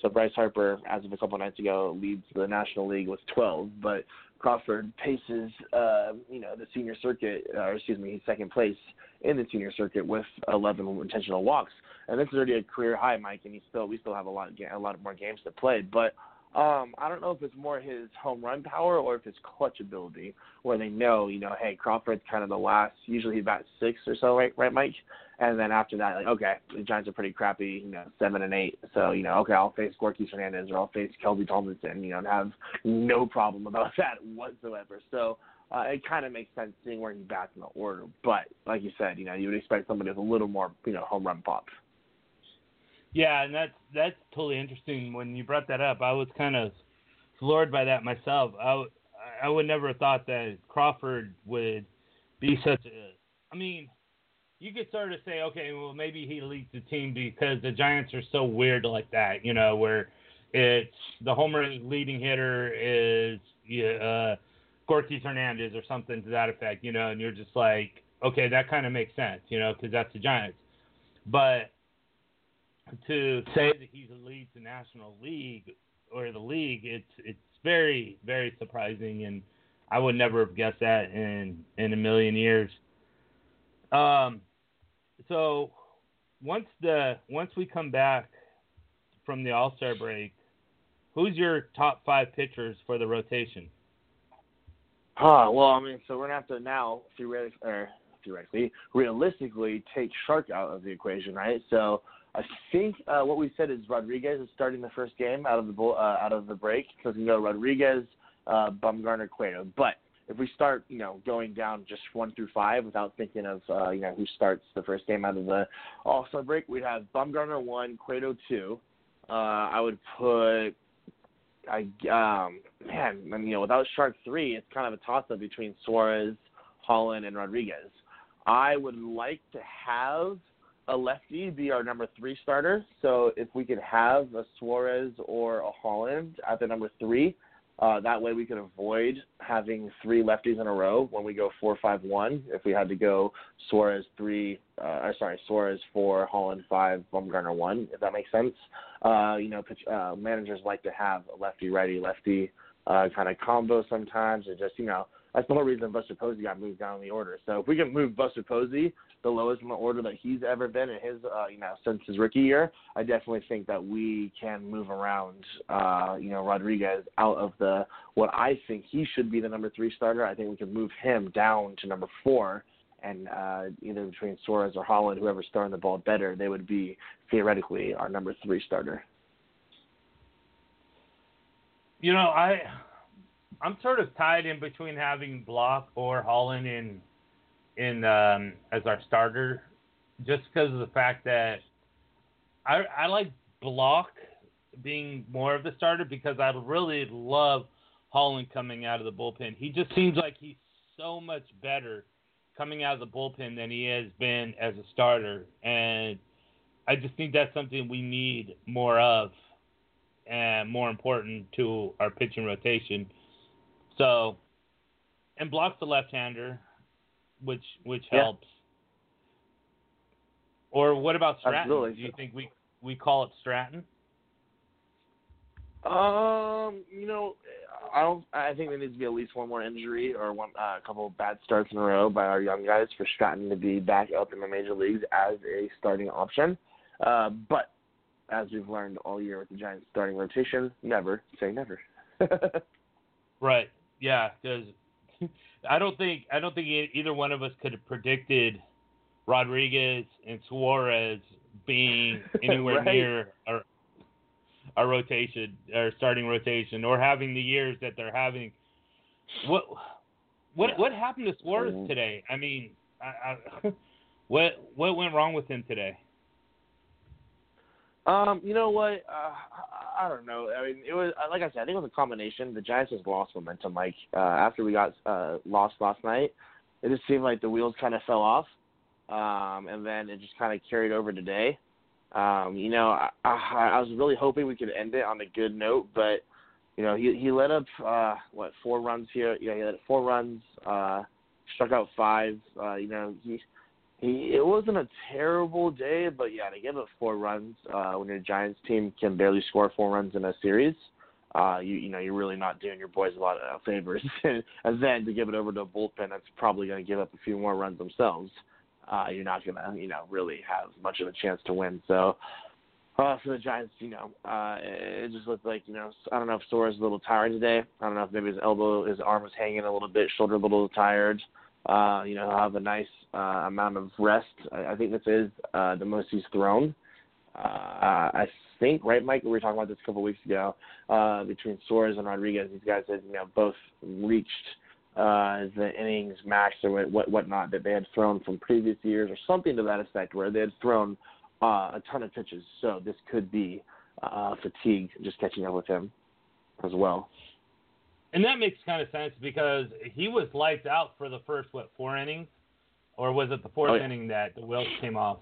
So Bryce Harper, as of a couple nights ago, leads the National League with 12, but Crawford paces, uh, you know, the senior circuit, or excuse me, second place in the senior circuit with 11 intentional walks, and this is already a career high, Mike. And he still, we still have a lot, a lot more games to play. But um, I don't know if it's more his home run power or if it's clutch ability, where they know, you know, hey, Crawford's kind of the last. Usually he's about six or so, right, right, Mike? And then after that, like, okay, the Giants are pretty crappy, you know, seven and eight. So, you know, okay, I'll face Gorky Hernandez or I'll face Kelby Tomlinson, you know, and have no problem about [laughs] that whatsoever. So uh, it kind of makes sense seeing where he bats in the order. But like you said, you know, you would expect somebody with a little more, you know, home run pop. Yeah, and that's that's totally interesting. When you brought that up, I was kind of floored by that myself. I, I would never have thought that Crawford would be such a. I mean, you could sort of say, okay, well maybe he leads the team because the Giants are so weird like that, you know, where it's the homer leading hitter is uh, Gorky Hernandez or something to that effect, you know, and you're just like, okay, that kind of makes sense, you know, because that's the Giants. But to say that he leads the National League or the league, it's it's very very surprising, and I would never have guessed that in in a million years. Um, so once the once we come back from the All Star break, who's your top five pitchers for the rotation? Huh. Well, I mean, so we're gonna have to now theoretically, or theoretically, realistically, take Shark out of the equation, right? So I think uh, what we said is Rodriguez is starting the first game out of the uh, out of the break. So we gonna go Rodriguez, uh, Bumgarner, Cueto. But if we start, you know, going down just one through five without thinking of, uh, you know, who starts the first game out of the All Star break, we'd have Bumgarner one, Cueto two. Uh, I would put, I um, man, I mean, you know, without Shark three, it's kind of a toss up between Suarez, Holland, and Rodriguez. I would like to have a lefty be our number three starter. So if we could have a Suarez or a Holland at the number three, uh, that way we could avoid having three lefties in a row when we go four five one. If we had to go Suarez three, uh, sorry Suarez four, Holland five, Bumgarner one. If that makes sense. Uh, you know, pitch, uh, managers like to have a lefty righty lefty uh, kind of combo sometimes, or just you know that's the whole reason Buster Posey got moved down in the order. So if we can move Buster Posey the lowest in the order that he's ever been in his, uh, you know, since his rookie year, I definitely think that we can move around, uh, you know, Rodriguez out of the what I think he should be the number three starter. I think we can move him down to number four. And uh, either between Suarez or Holland, whoever's throwing the ball better, they would be theoretically our number three starter. You know, I I'm sort of tied in between having Blach or Holland in in um, as our starter, just because of the fact that I I like Blach being more of the starter because I really love Holland coming out of the bullpen. He just seems like he's so much better coming out of the bullpen than he has been as a starter, and I just think that's something we need more of, and more important to our pitching rotation. So, and Blach's the left-hander, which which Yeah. helps. Or what about Stratton? Absolutely. Do you think we we call it Stratton? Um, you know, I don't. I think there needs to be at least one more injury or one uh, a couple of bad starts in a row by our young guys for Stratton to be back up in the major leagues as a starting option. Uh, but as we've learned all year with the Giants starting rotation, never say never. [laughs] Right. Yeah, because [laughs] I don't think I don't think either one of us could have predicted Rodriguez and Suarez being [laughs] anywhere Right. near our our rotation, our starting rotation, or having the years that they're having. What what what happened to Suarez Mhm. today? I mean, I, I, [laughs] what what went wrong with him today? Um, you know what? Uh, I, don't know. I mean, it was like I said. I think it was a combination. The Giants just lost momentum. Like uh, after we got uh, lost last night, it just seemed like the wheels kind of fell off, um, and then it just kind of carried over today. Um, you know, I, I, I was really hoping we could end it on a good note, but you know, he he let up uh, what four runs here. Yeah, he let up four runs. Uh, struck out five. Uh, you know, he he it wasn't a terrible day, but yeah, to give up four runs uh, when your Giants team can barely score four runs in a series, uh, you you know you're really not doing your boys a lot of favors. [laughs] and then to give it over to a bullpen that's probably going to give up a few more runs themselves, uh, you're not going to you know really have much of a chance to win. So. Uh, for the Giants, you know, uh, it just looked like, you know, I don't know if Suarez a little tired today. I don't know if maybe his elbow, his arm was hanging a little bit, shoulder a little tired. Uh, you know, he'll have a nice uh, amount of rest. I, I think this is uh, the most he's thrown. Uh, I think, right, Mike? We were talking about this a couple weeks ago uh, between Suarez and Rodriguez. These guys had, you know, both reached uh, the innings max or what, what whatnot that they had thrown from previous years, or something to that effect, where they had thrown uh, a ton of pitches. So this could be uh, fatigue just catching up with him as well. And that makes kind of sense because he was lights out for the first what four innings, or was it the fourth Oh, yeah. inning that the wheels came off?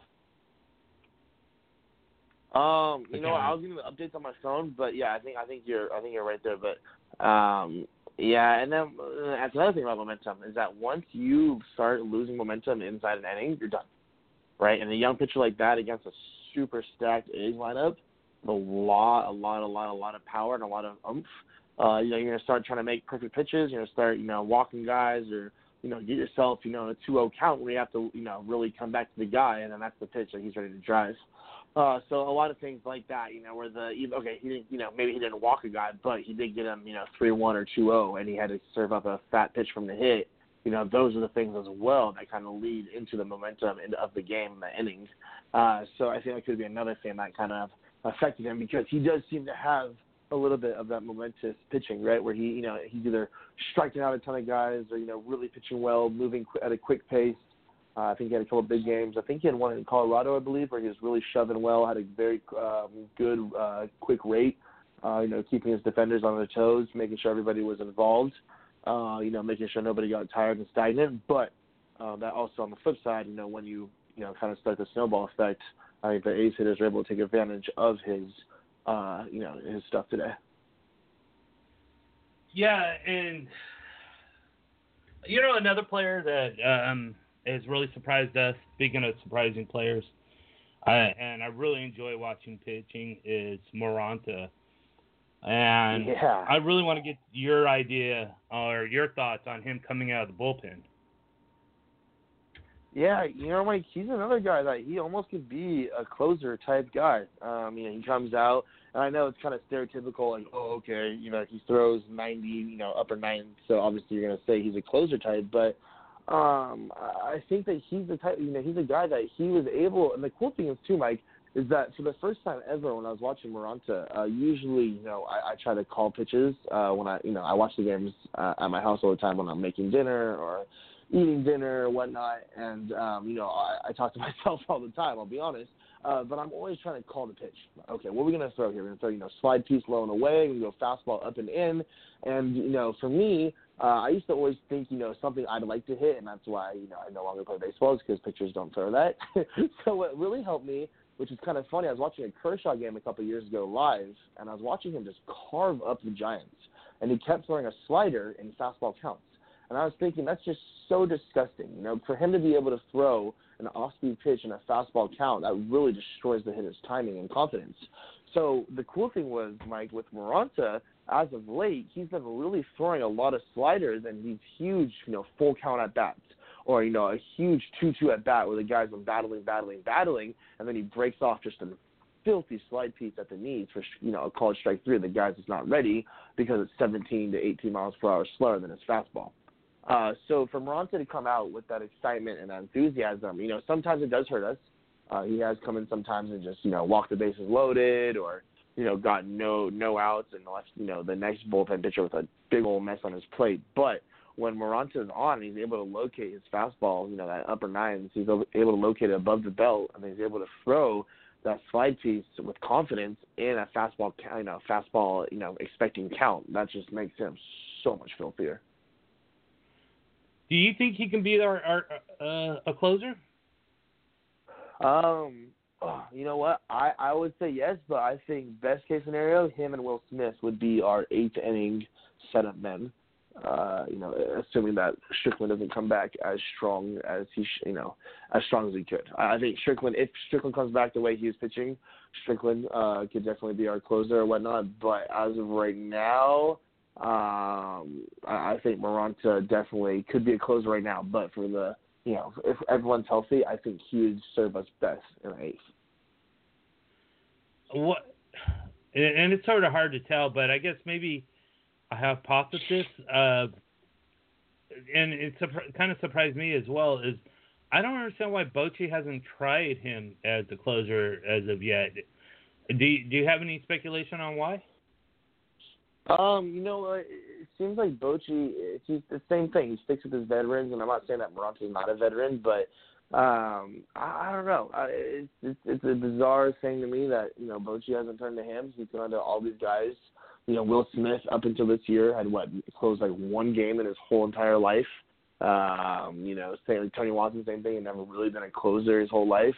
Um, you know, I was giving the updates on my phone, but yeah, I think I think you're I think you're right there. But um, yeah, and then uh, that's another thing about momentum is that once you start losing momentum inside an inning, you're done, right? And a young pitcher like that against a super stacked A's lineup, a lot, a lot, a lot, a lot of power and a lot of oomph. Uh, you know, you're gonna start trying to make perfect pitches. You're gonna start, you know, walking guys or you know, get yourself, you know, a 2-0 count where you have to, you know, really come back to the guy, and then that's the pitch that he's ready to drive. Uh, so a lot of things like that, you know, where the okay, he didn't, you know, maybe he didn't walk a guy, but he did get him, you know, three one or two zero, and he had to serve up a fat pitch from the hit. You know, those are the things as well that kind of lead into the momentum of the game, the innings. Uh, so I think that could be another thing that kind of affected him because he does seem to have a little bit of that momentous pitching, right? Where he, you know, he's either striking out a ton of guys or you know really pitching well, moving at a quick pace. Uh, I think he had a couple of big games. I think he had one in Colorado, I believe, where he was really shoving well, had a very um, good uh, quick rate. Uh, you know, keeping his defenders on their toes, making sure everybody was involved. Uh, you know, making sure nobody got tired and stagnant. But uh, that also on the flip side, you know, when you you know kind of start the snowball effect, I think the A's hitters were able to take advantage of his you know his stuff today. Yeah, and you know another player that um, has really surprised us. Speaking of surprising players, I, and I really enjoy watching pitching is Moronta. And Yeah. I really want to get your idea or your thoughts on him coming out of the bullpen. Yeah, you know, Mike, he's another guy that he almost could be a closer type guy. Um, you know, he comes out, and I know it's kind of stereotypical, like, oh, okay, you know, he throws 90, you know, upper nine, so obviously you're to say he's a closer type, but um, I think that he's the type, you know, he's a guy that he was able, and the cool thing is, too, Mike, is that for the first time ever when I was watching Moronta, uh, usually, you know, I, I try to call pitches uh, when I, you know, I watch the games uh, at my house all the time when I'm making dinner or eating dinner or whatnot, and um, you know, I, I talk to [laughs] myself all the time. I'll be honest, uh, but I'm always trying to call the pitch. Okay, what are we gonna throw here? We're gonna throw, you know, slide piece low and away. We go fastball up and in, and you know, for me, uh, I used to always think, you know, something I'd like to hit, and that's why you know I no longer play baseball is because pitchers don't throw that. [laughs] so what really helped me. Which is kind of funny. I was watching a Kershaw game a couple of years ago live, and I was watching him just carve up the Giants. And he kept throwing a slider in fastball counts. And I was thinking that's just so disgusting. You know, for him to be able to throw an off-speed pitch in a fastball count, that really destroys the hitter's timing and confidence. So the cool thing was, Mike, with Moronta, as of late, he's been really throwing a lot of sliders and these huge, you know, full count at bats. Or, you know, a huge two-two at bat where the guy's been battling, battling, battling, and then he breaks off just a filthy slide piece at the knees for you know a called strike three. The guy's just not ready because it's 17 to 18 miles per hour slower than his fastball. Uh, so for Moronta to come out with that excitement and that enthusiasm, you know, sometimes it does hurt us. Uh, he has come in sometimes and just you know walked the bases loaded or you know got no no outs and left you know the next bullpen pitcher with a big old mess on his plate. But when Moronta is on, he's able to locate his fastball, you know that upper nines. He's able to locate it above the belt, and he's able to throw that slide piece with confidence in a fastball, you know, fastball, you know, expecting count. That just makes him so much filthier. Do you think he can be our, our uh, a closer? Um, oh, you know what? I I would say yes, but I think best case scenario, him and Will Smith would be our eighth inning setup men. Uh, you know, assuming that Strickland doesn't come back as strong as he, sh- you know, as strong as he could. I I think Strickland, if Strickland comes back the way he was pitching, Strickland uh, could definitely be our closer or whatnot. But as of right now, um, I, I think Moronta definitely could be a closer right now. But for the, you know, if everyone's healthy, I think he would serve us best in eighth. What? And and it's sort of hard to tell, but I guess maybe a hypothesis, uh, and it kind of surprised me as well, is I don't understand why Bochy hasn't tried him as the closer as of yet. Do you, do you have any speculation on why? Um, you know, it seems like Bochy, he's the same thing. He sticks with his veterans, and I'm not saying that Moronta's not a veteran, but um, I, I don't know. I, it's, it's it's a bizarre thing to me that you know Bochy hasn't turned to him. He's gone to all these guys. You know, Will Smith up until this year had what closed like one game in his whole entire life. Um, you know, same Tony Watson, same thing. He never really been a closer his whole life.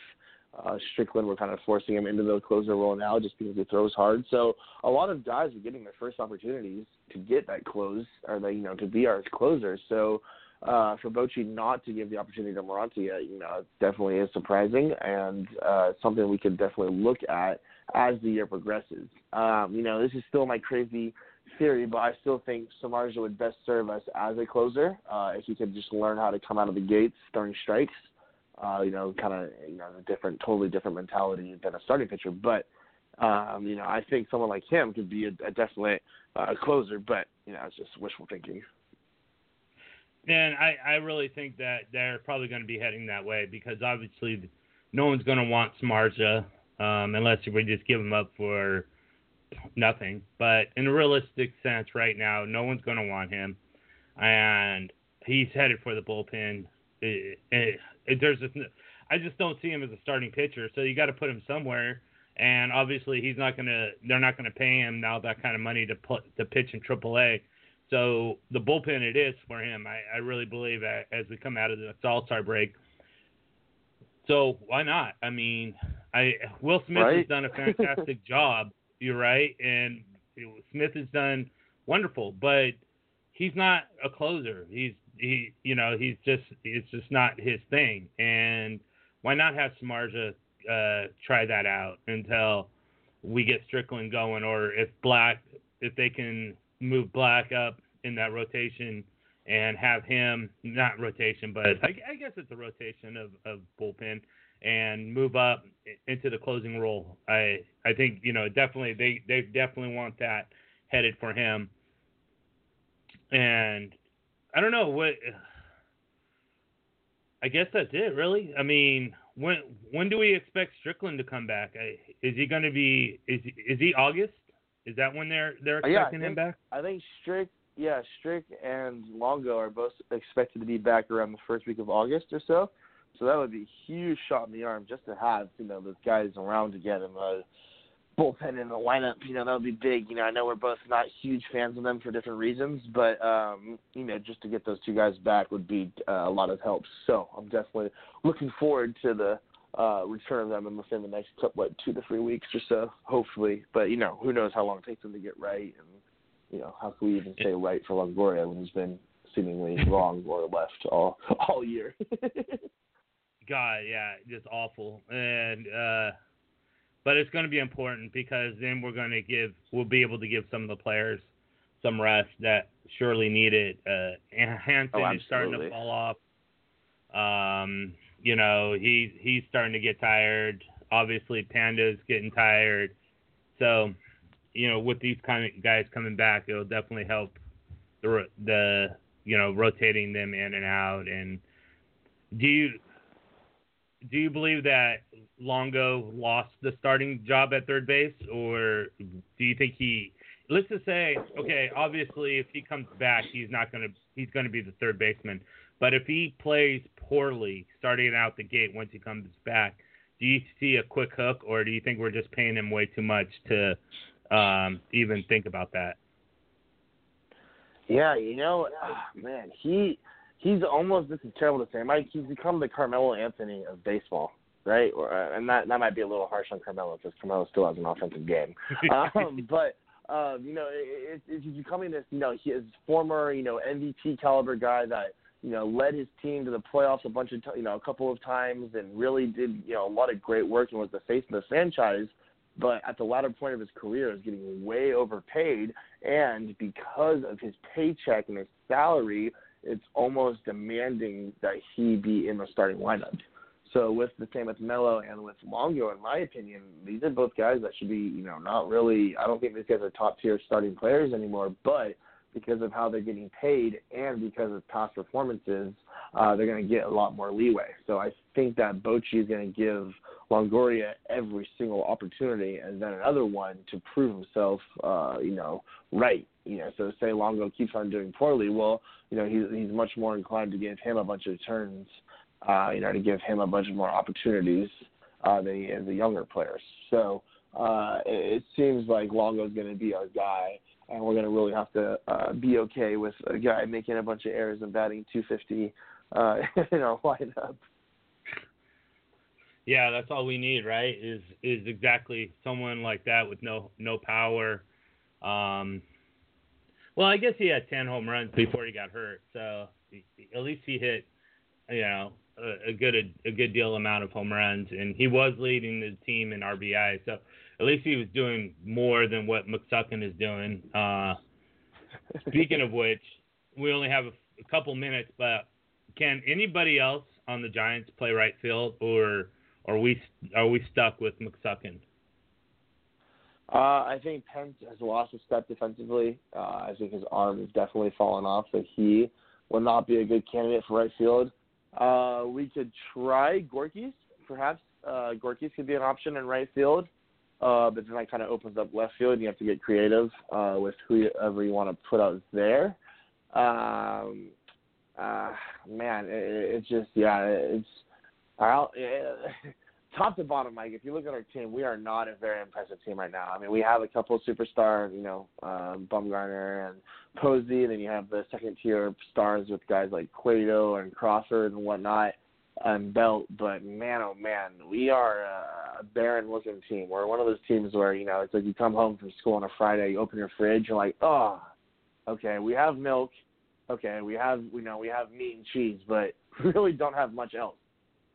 Uh, Strickland, we're kind of forcing him into the closer role now just because he throws hard. So a lot of guys are getting their first opportunities to get that close, or the, you know, to be our closer. So uh, for Bochy not to give the opportunity to Moronta, yet, you know, definitely is surprising and uh, something we could definitely look at as the year progresses. Um, you know, this is still my crazy theory, but I still think Samardzija would best serve us as a closer uh, if he could just learn how to come out of the gates throwing strikes. Uh, you know, kind of you know a different, totally different mentality than a starting pitcher. But um, you know, I think someone like him could be a, a definite uh, closer. But you know, it's just wishful thinking. And I, I really think that they're probably going to be heading that way because obviously no one's going to want Samardzija um, unless we just give him up for nothing. But in a realistic sense, right now, no one's going to want him, and he's headed for the bullpen. It, it, there's just, I just don't see him as a starting pitcher. So you got to put him somewhere. And obviously, he's not gonna. They're not gonna pay him now that kind of money to put to pitch in AAA. So the bullpen it is for him. I, I really believe as we come out of the All Star break. So why not? I mean, I Will Smith Right. has done a fantastic [laughs] job. You're right, and Smith has done wonderful, but he's not a closer. He's he, you know, he's just it's just not his thing. And why not have Samardzija uh, try that out until we get Strickland going, or if Blach, if they can move Blach up in that rotation and have him not rotation, but I, I guess it's a rotation of, of bullpen and move up into the closing role. I I think you know definitely they they definitely want that headed for him. And I don't know what. I guess that's it, really. I mean, when when do we expect Strickland to come back? I, is he going to be? Is is he August? Is that when they're they're Uh, yeah, I expecting him back? I think Strick, yeah, Strick and Longo are both expected to be back around the first week of August or so. So that would be a huge shot in the arm just to have you know those guys around again in the bullpen in the lineup. You know that would be big. You know I know we're both not huge fans of them for different reasons, but um, you know just to get those two guys back would be uh, a lot of help. So I'm definitely looking forward to the uh, return of them in within the next couple, what two to three weeks or so, hopefully. But you know who knows how long it takes them to get right, and you know how can we even say right for Longoria when he's been seemingly [laughs] wrong or left all all year. [laughs] God, yeah, just awful. And uh but it's going to be important because then we're going to give we'll be able to give some of the players some rest that surely need it. Uh Hanson Oh, is starting to fall off. Um, you know, he's he's starting to get tired. Obviously Panda's getting tired. So, you know, with these kind of guys coming back, it'll definitely help the the you know, rotating them in and out and do you do you believe that Longo lost the starting job at third base, or do you think he? Let's just say, okay, obviously, if he comes back, he's not gonna he's gonna be the third baseman. But if he plays poorly starting out the gate once he comes back, do you see a quick hook, or do you think we're just paying him way too much to um, even think about that? Yeah, you know, ah, man, he he's almost this is terrible to say, Mike. He's become the Carmelo Anthony of baseball, right? Or, uh, and that that might be a little harsh on Carmelo because Carmelo still has an offensive game. [laughs] um, but um, you know, it, it, it's becoming this, you know, he is former, you know, MVP caliber guy that you know led his team to the playoffs a bunch of, ti- you know, a couple of times and really did, you know, a lot of great work and was the face of the franchise. But at the latter point of his career, is getting way overpaid, and because of his paycheck and his salary, it's almost demanding that he be in the starting lineup. So with the same with Melo and with Longo, in my opinion, these are both guys that should be, you know, not really. I don't think these guys are top tier starting players anymore, but because of how they're getting paid and because of past performances, uh, they're going to get a lot more leeway. So I think that Bochy is going to give Longoria every single opportunity and then another one to prove himself, uh, you know, right. You know, so say Longo keeps on doing poorly, well, you know, he's he's much more inclined to give him a bunch of turns, uh, you know, to give him a bunch of more opportunities uh, than he the younger players. So uh, it, it seems like Longo's going to be our guy, and we're going to really have to uh, be okay with a guy making a bunch of errors and batting 250 uh, [laughs] in our lineup. Yeah, that's all we need, right? Is is exactly someone like that with no no power. Um, well, I guess he had ten home runs before he got hurt, so at least he hit, you know, a, a good a, good deal amount of home runs, and he was leading the team in RBI. So at least he was doing more than what McSuckin is doing. Uh, speaking of which, we only have a, a couple minutes, but can anybody else on the Giants play right field, or are we are we stuck with McSuckin? Uh, I think Pence has lost a step defensively. Uh, I think his arm has definitely fallen off, so he will not be a good candidate for right field. Uh, we could try Gorky's, perhaps. Uh, Gorky's could be an option in right field. Uh, but then that kind of opens up left field, and you have to get creative uh, with whoever you want to put out there. Um, uh, man, it, it's just yeah, it's top to bottom, Mike. If you look at our team, we are not a very impressive team right now. I mean, we have a couple of superstars, you know, um, Bumgarner and Posey, and then you have the second tier stars with guys like Cueto and Crawford and whatnot and Belt. But man, oh man, we are a barren looking team. We're one of those teams where you know it's like you come home from school on a Friday, you open your fridge, you're like, oh, okay, we have milk, okay, we have you know we have meat and cheese, but [laughs] really don't have much else.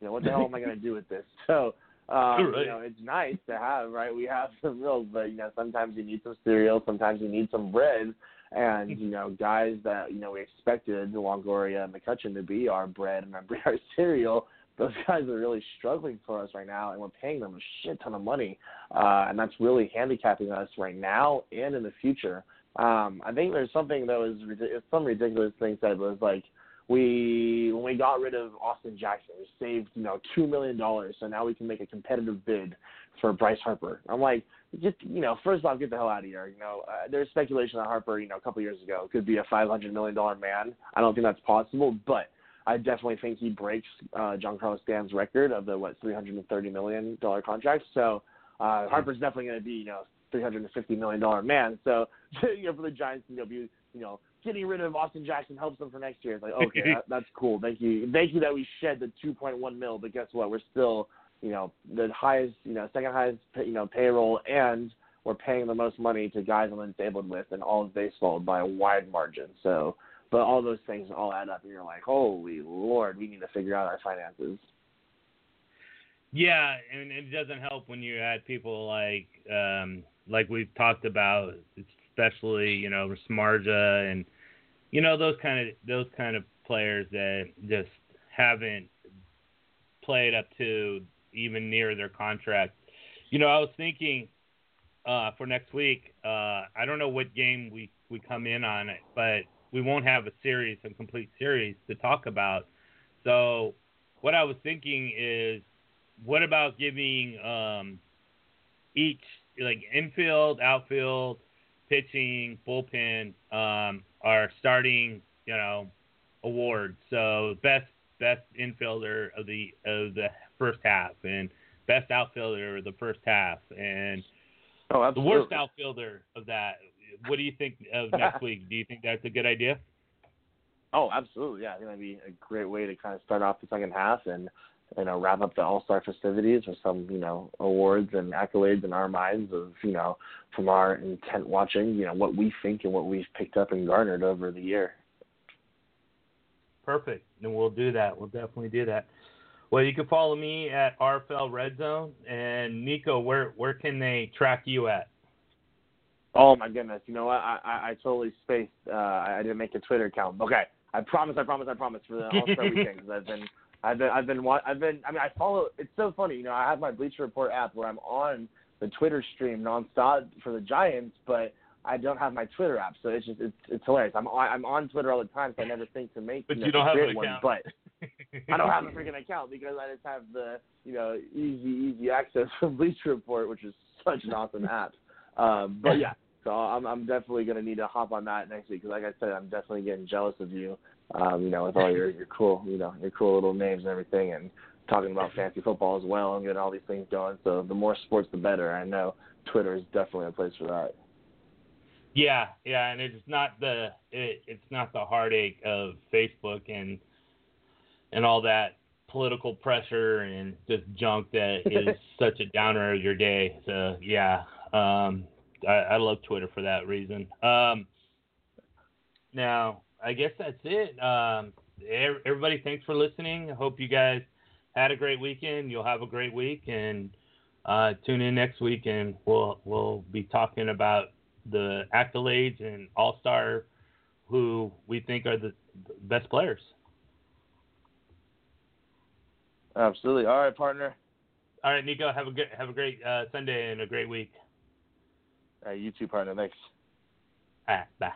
You know what the hell am I going to do with this? [laughs] So. Um, Right. You know, it's nice to have, right? We have [laughs] some milk, but you know, sometimes you need some cereal, sometimes you need some bread, and you know, guys that you know we expected the Longoria and McCutcheon to be our bread and our, [laughs] our cereal, those guys are really struggling for us right now, and we're paying them a shit ton of money, uh, and that's really handicapping us right now and in the future. Um, I think there's something that was some ridiculous thing said was like we when we got rid of Austin Jackson, we saved you know two million dollars, so now we can make a competitive bid for Bryce Harper. I'm like, just you know, first off, get the hell out of here. You know, uh, there's speculation that Harper, you know, a couple years ago could be a 500 million dollar man. I don't think that's possible, but I definitely think he breaks uh, Giancarlo Stanton's record of the what 330 million dollar contract. So uh, Harper's definitely going to be you know 350 million dollar man. So [laughs] you know, for the Giants, you know, be you know getting rid of Austin Jackson helps them for next year. It's like [laughs] okay, that, that's cool. Thank you, thank you that we shed the 2.1 mil, but guess what? We're still you know the highest, you know, second highest, you know, payroll, and we're paying the most money to guys on the disabled list in all of baseball by a wide margin. So, but all those things all add up, and you're like, holy lord, we need to figure out our finances. Yeah, and it doesn't help when you add people like um like we've talked about, especially you know Samardzija and you know those kind of those kind of players that just haven't played up to even near their contract. You know, I was thinking uh, for next week. Uh, I don't know what game we we come in on it, but we won't have a series, a complete series to talk about. So, what I was thinking is, what about giving um, each like infield, outfield, pitching, bullpen um, are starting, you know, awards. So best best infielder of the of the first half and best outfielder of the first half and Oh, the worst outfielder of that. What do you think of next week? Do you think that's a good idea? [laughs] Oh, absolutely. Yeah, I think that'd be a great way to kind of start off the second half and you know wrap up the All Star festivities with some you know awards and accolades in our minds of you know from our intent watching you know what we think and what we've picked up and garnered over the year. Perfect. And we'll do that. We'll definitely do that. Well, you can follow me at RFL Red Zone and Neiko. Where where can they track you at? Oh my goodness! You know what? I I, I totally spaced. Uh, I didn't make a Twitter account. Okay, I promise. I promise. I promise for the All Star [laughs] weekend because I've been I've been I've been I've been. I mean, I follow. It's so funny. You know, I have my Bleacher Report app where I'm on the Twitter stream nonstop for the Giants, but I don't have my Twitter app, so it's just it's it's hilarious. I'm on, I'm on Twitter all the time, so I never think to make But you, know, you don't have an one. account. But [laughs] I don't have a freaking account because I just have the you know easy easy access [laughs] from Bleacher Report, which is such an awesome app. Um, but yeah, so I'm I'm definitely gonna need to hop on that next week because like I said, I'm definitely getting jealous of you. Um, you know, with all your your cool you know your cool little names and everything, and talking about fancy football as well and getting all these things going. So the more sports, the better. I know Twitter is definitely a place for that. Yeah, yeah, and it's not the it, it's not the heartache of Facebook and and all that political pressure and just junk that is [laughs] such a downer of your day. So yeah, um, I, I love Twitter for that reason. Um, now I guess that's it. Um, everybody, thanks for listening. I hope you guys had a great weekend. You'll have a great week and. Uh, tune in next week and we'll we'll be talking about the accolades and all star who we think are the best players. Absolutely. All right, partner. All right, Neiko, have a good have a great uh, Sunday and a great week. All right, you too, partner. Thanks. All right, bye.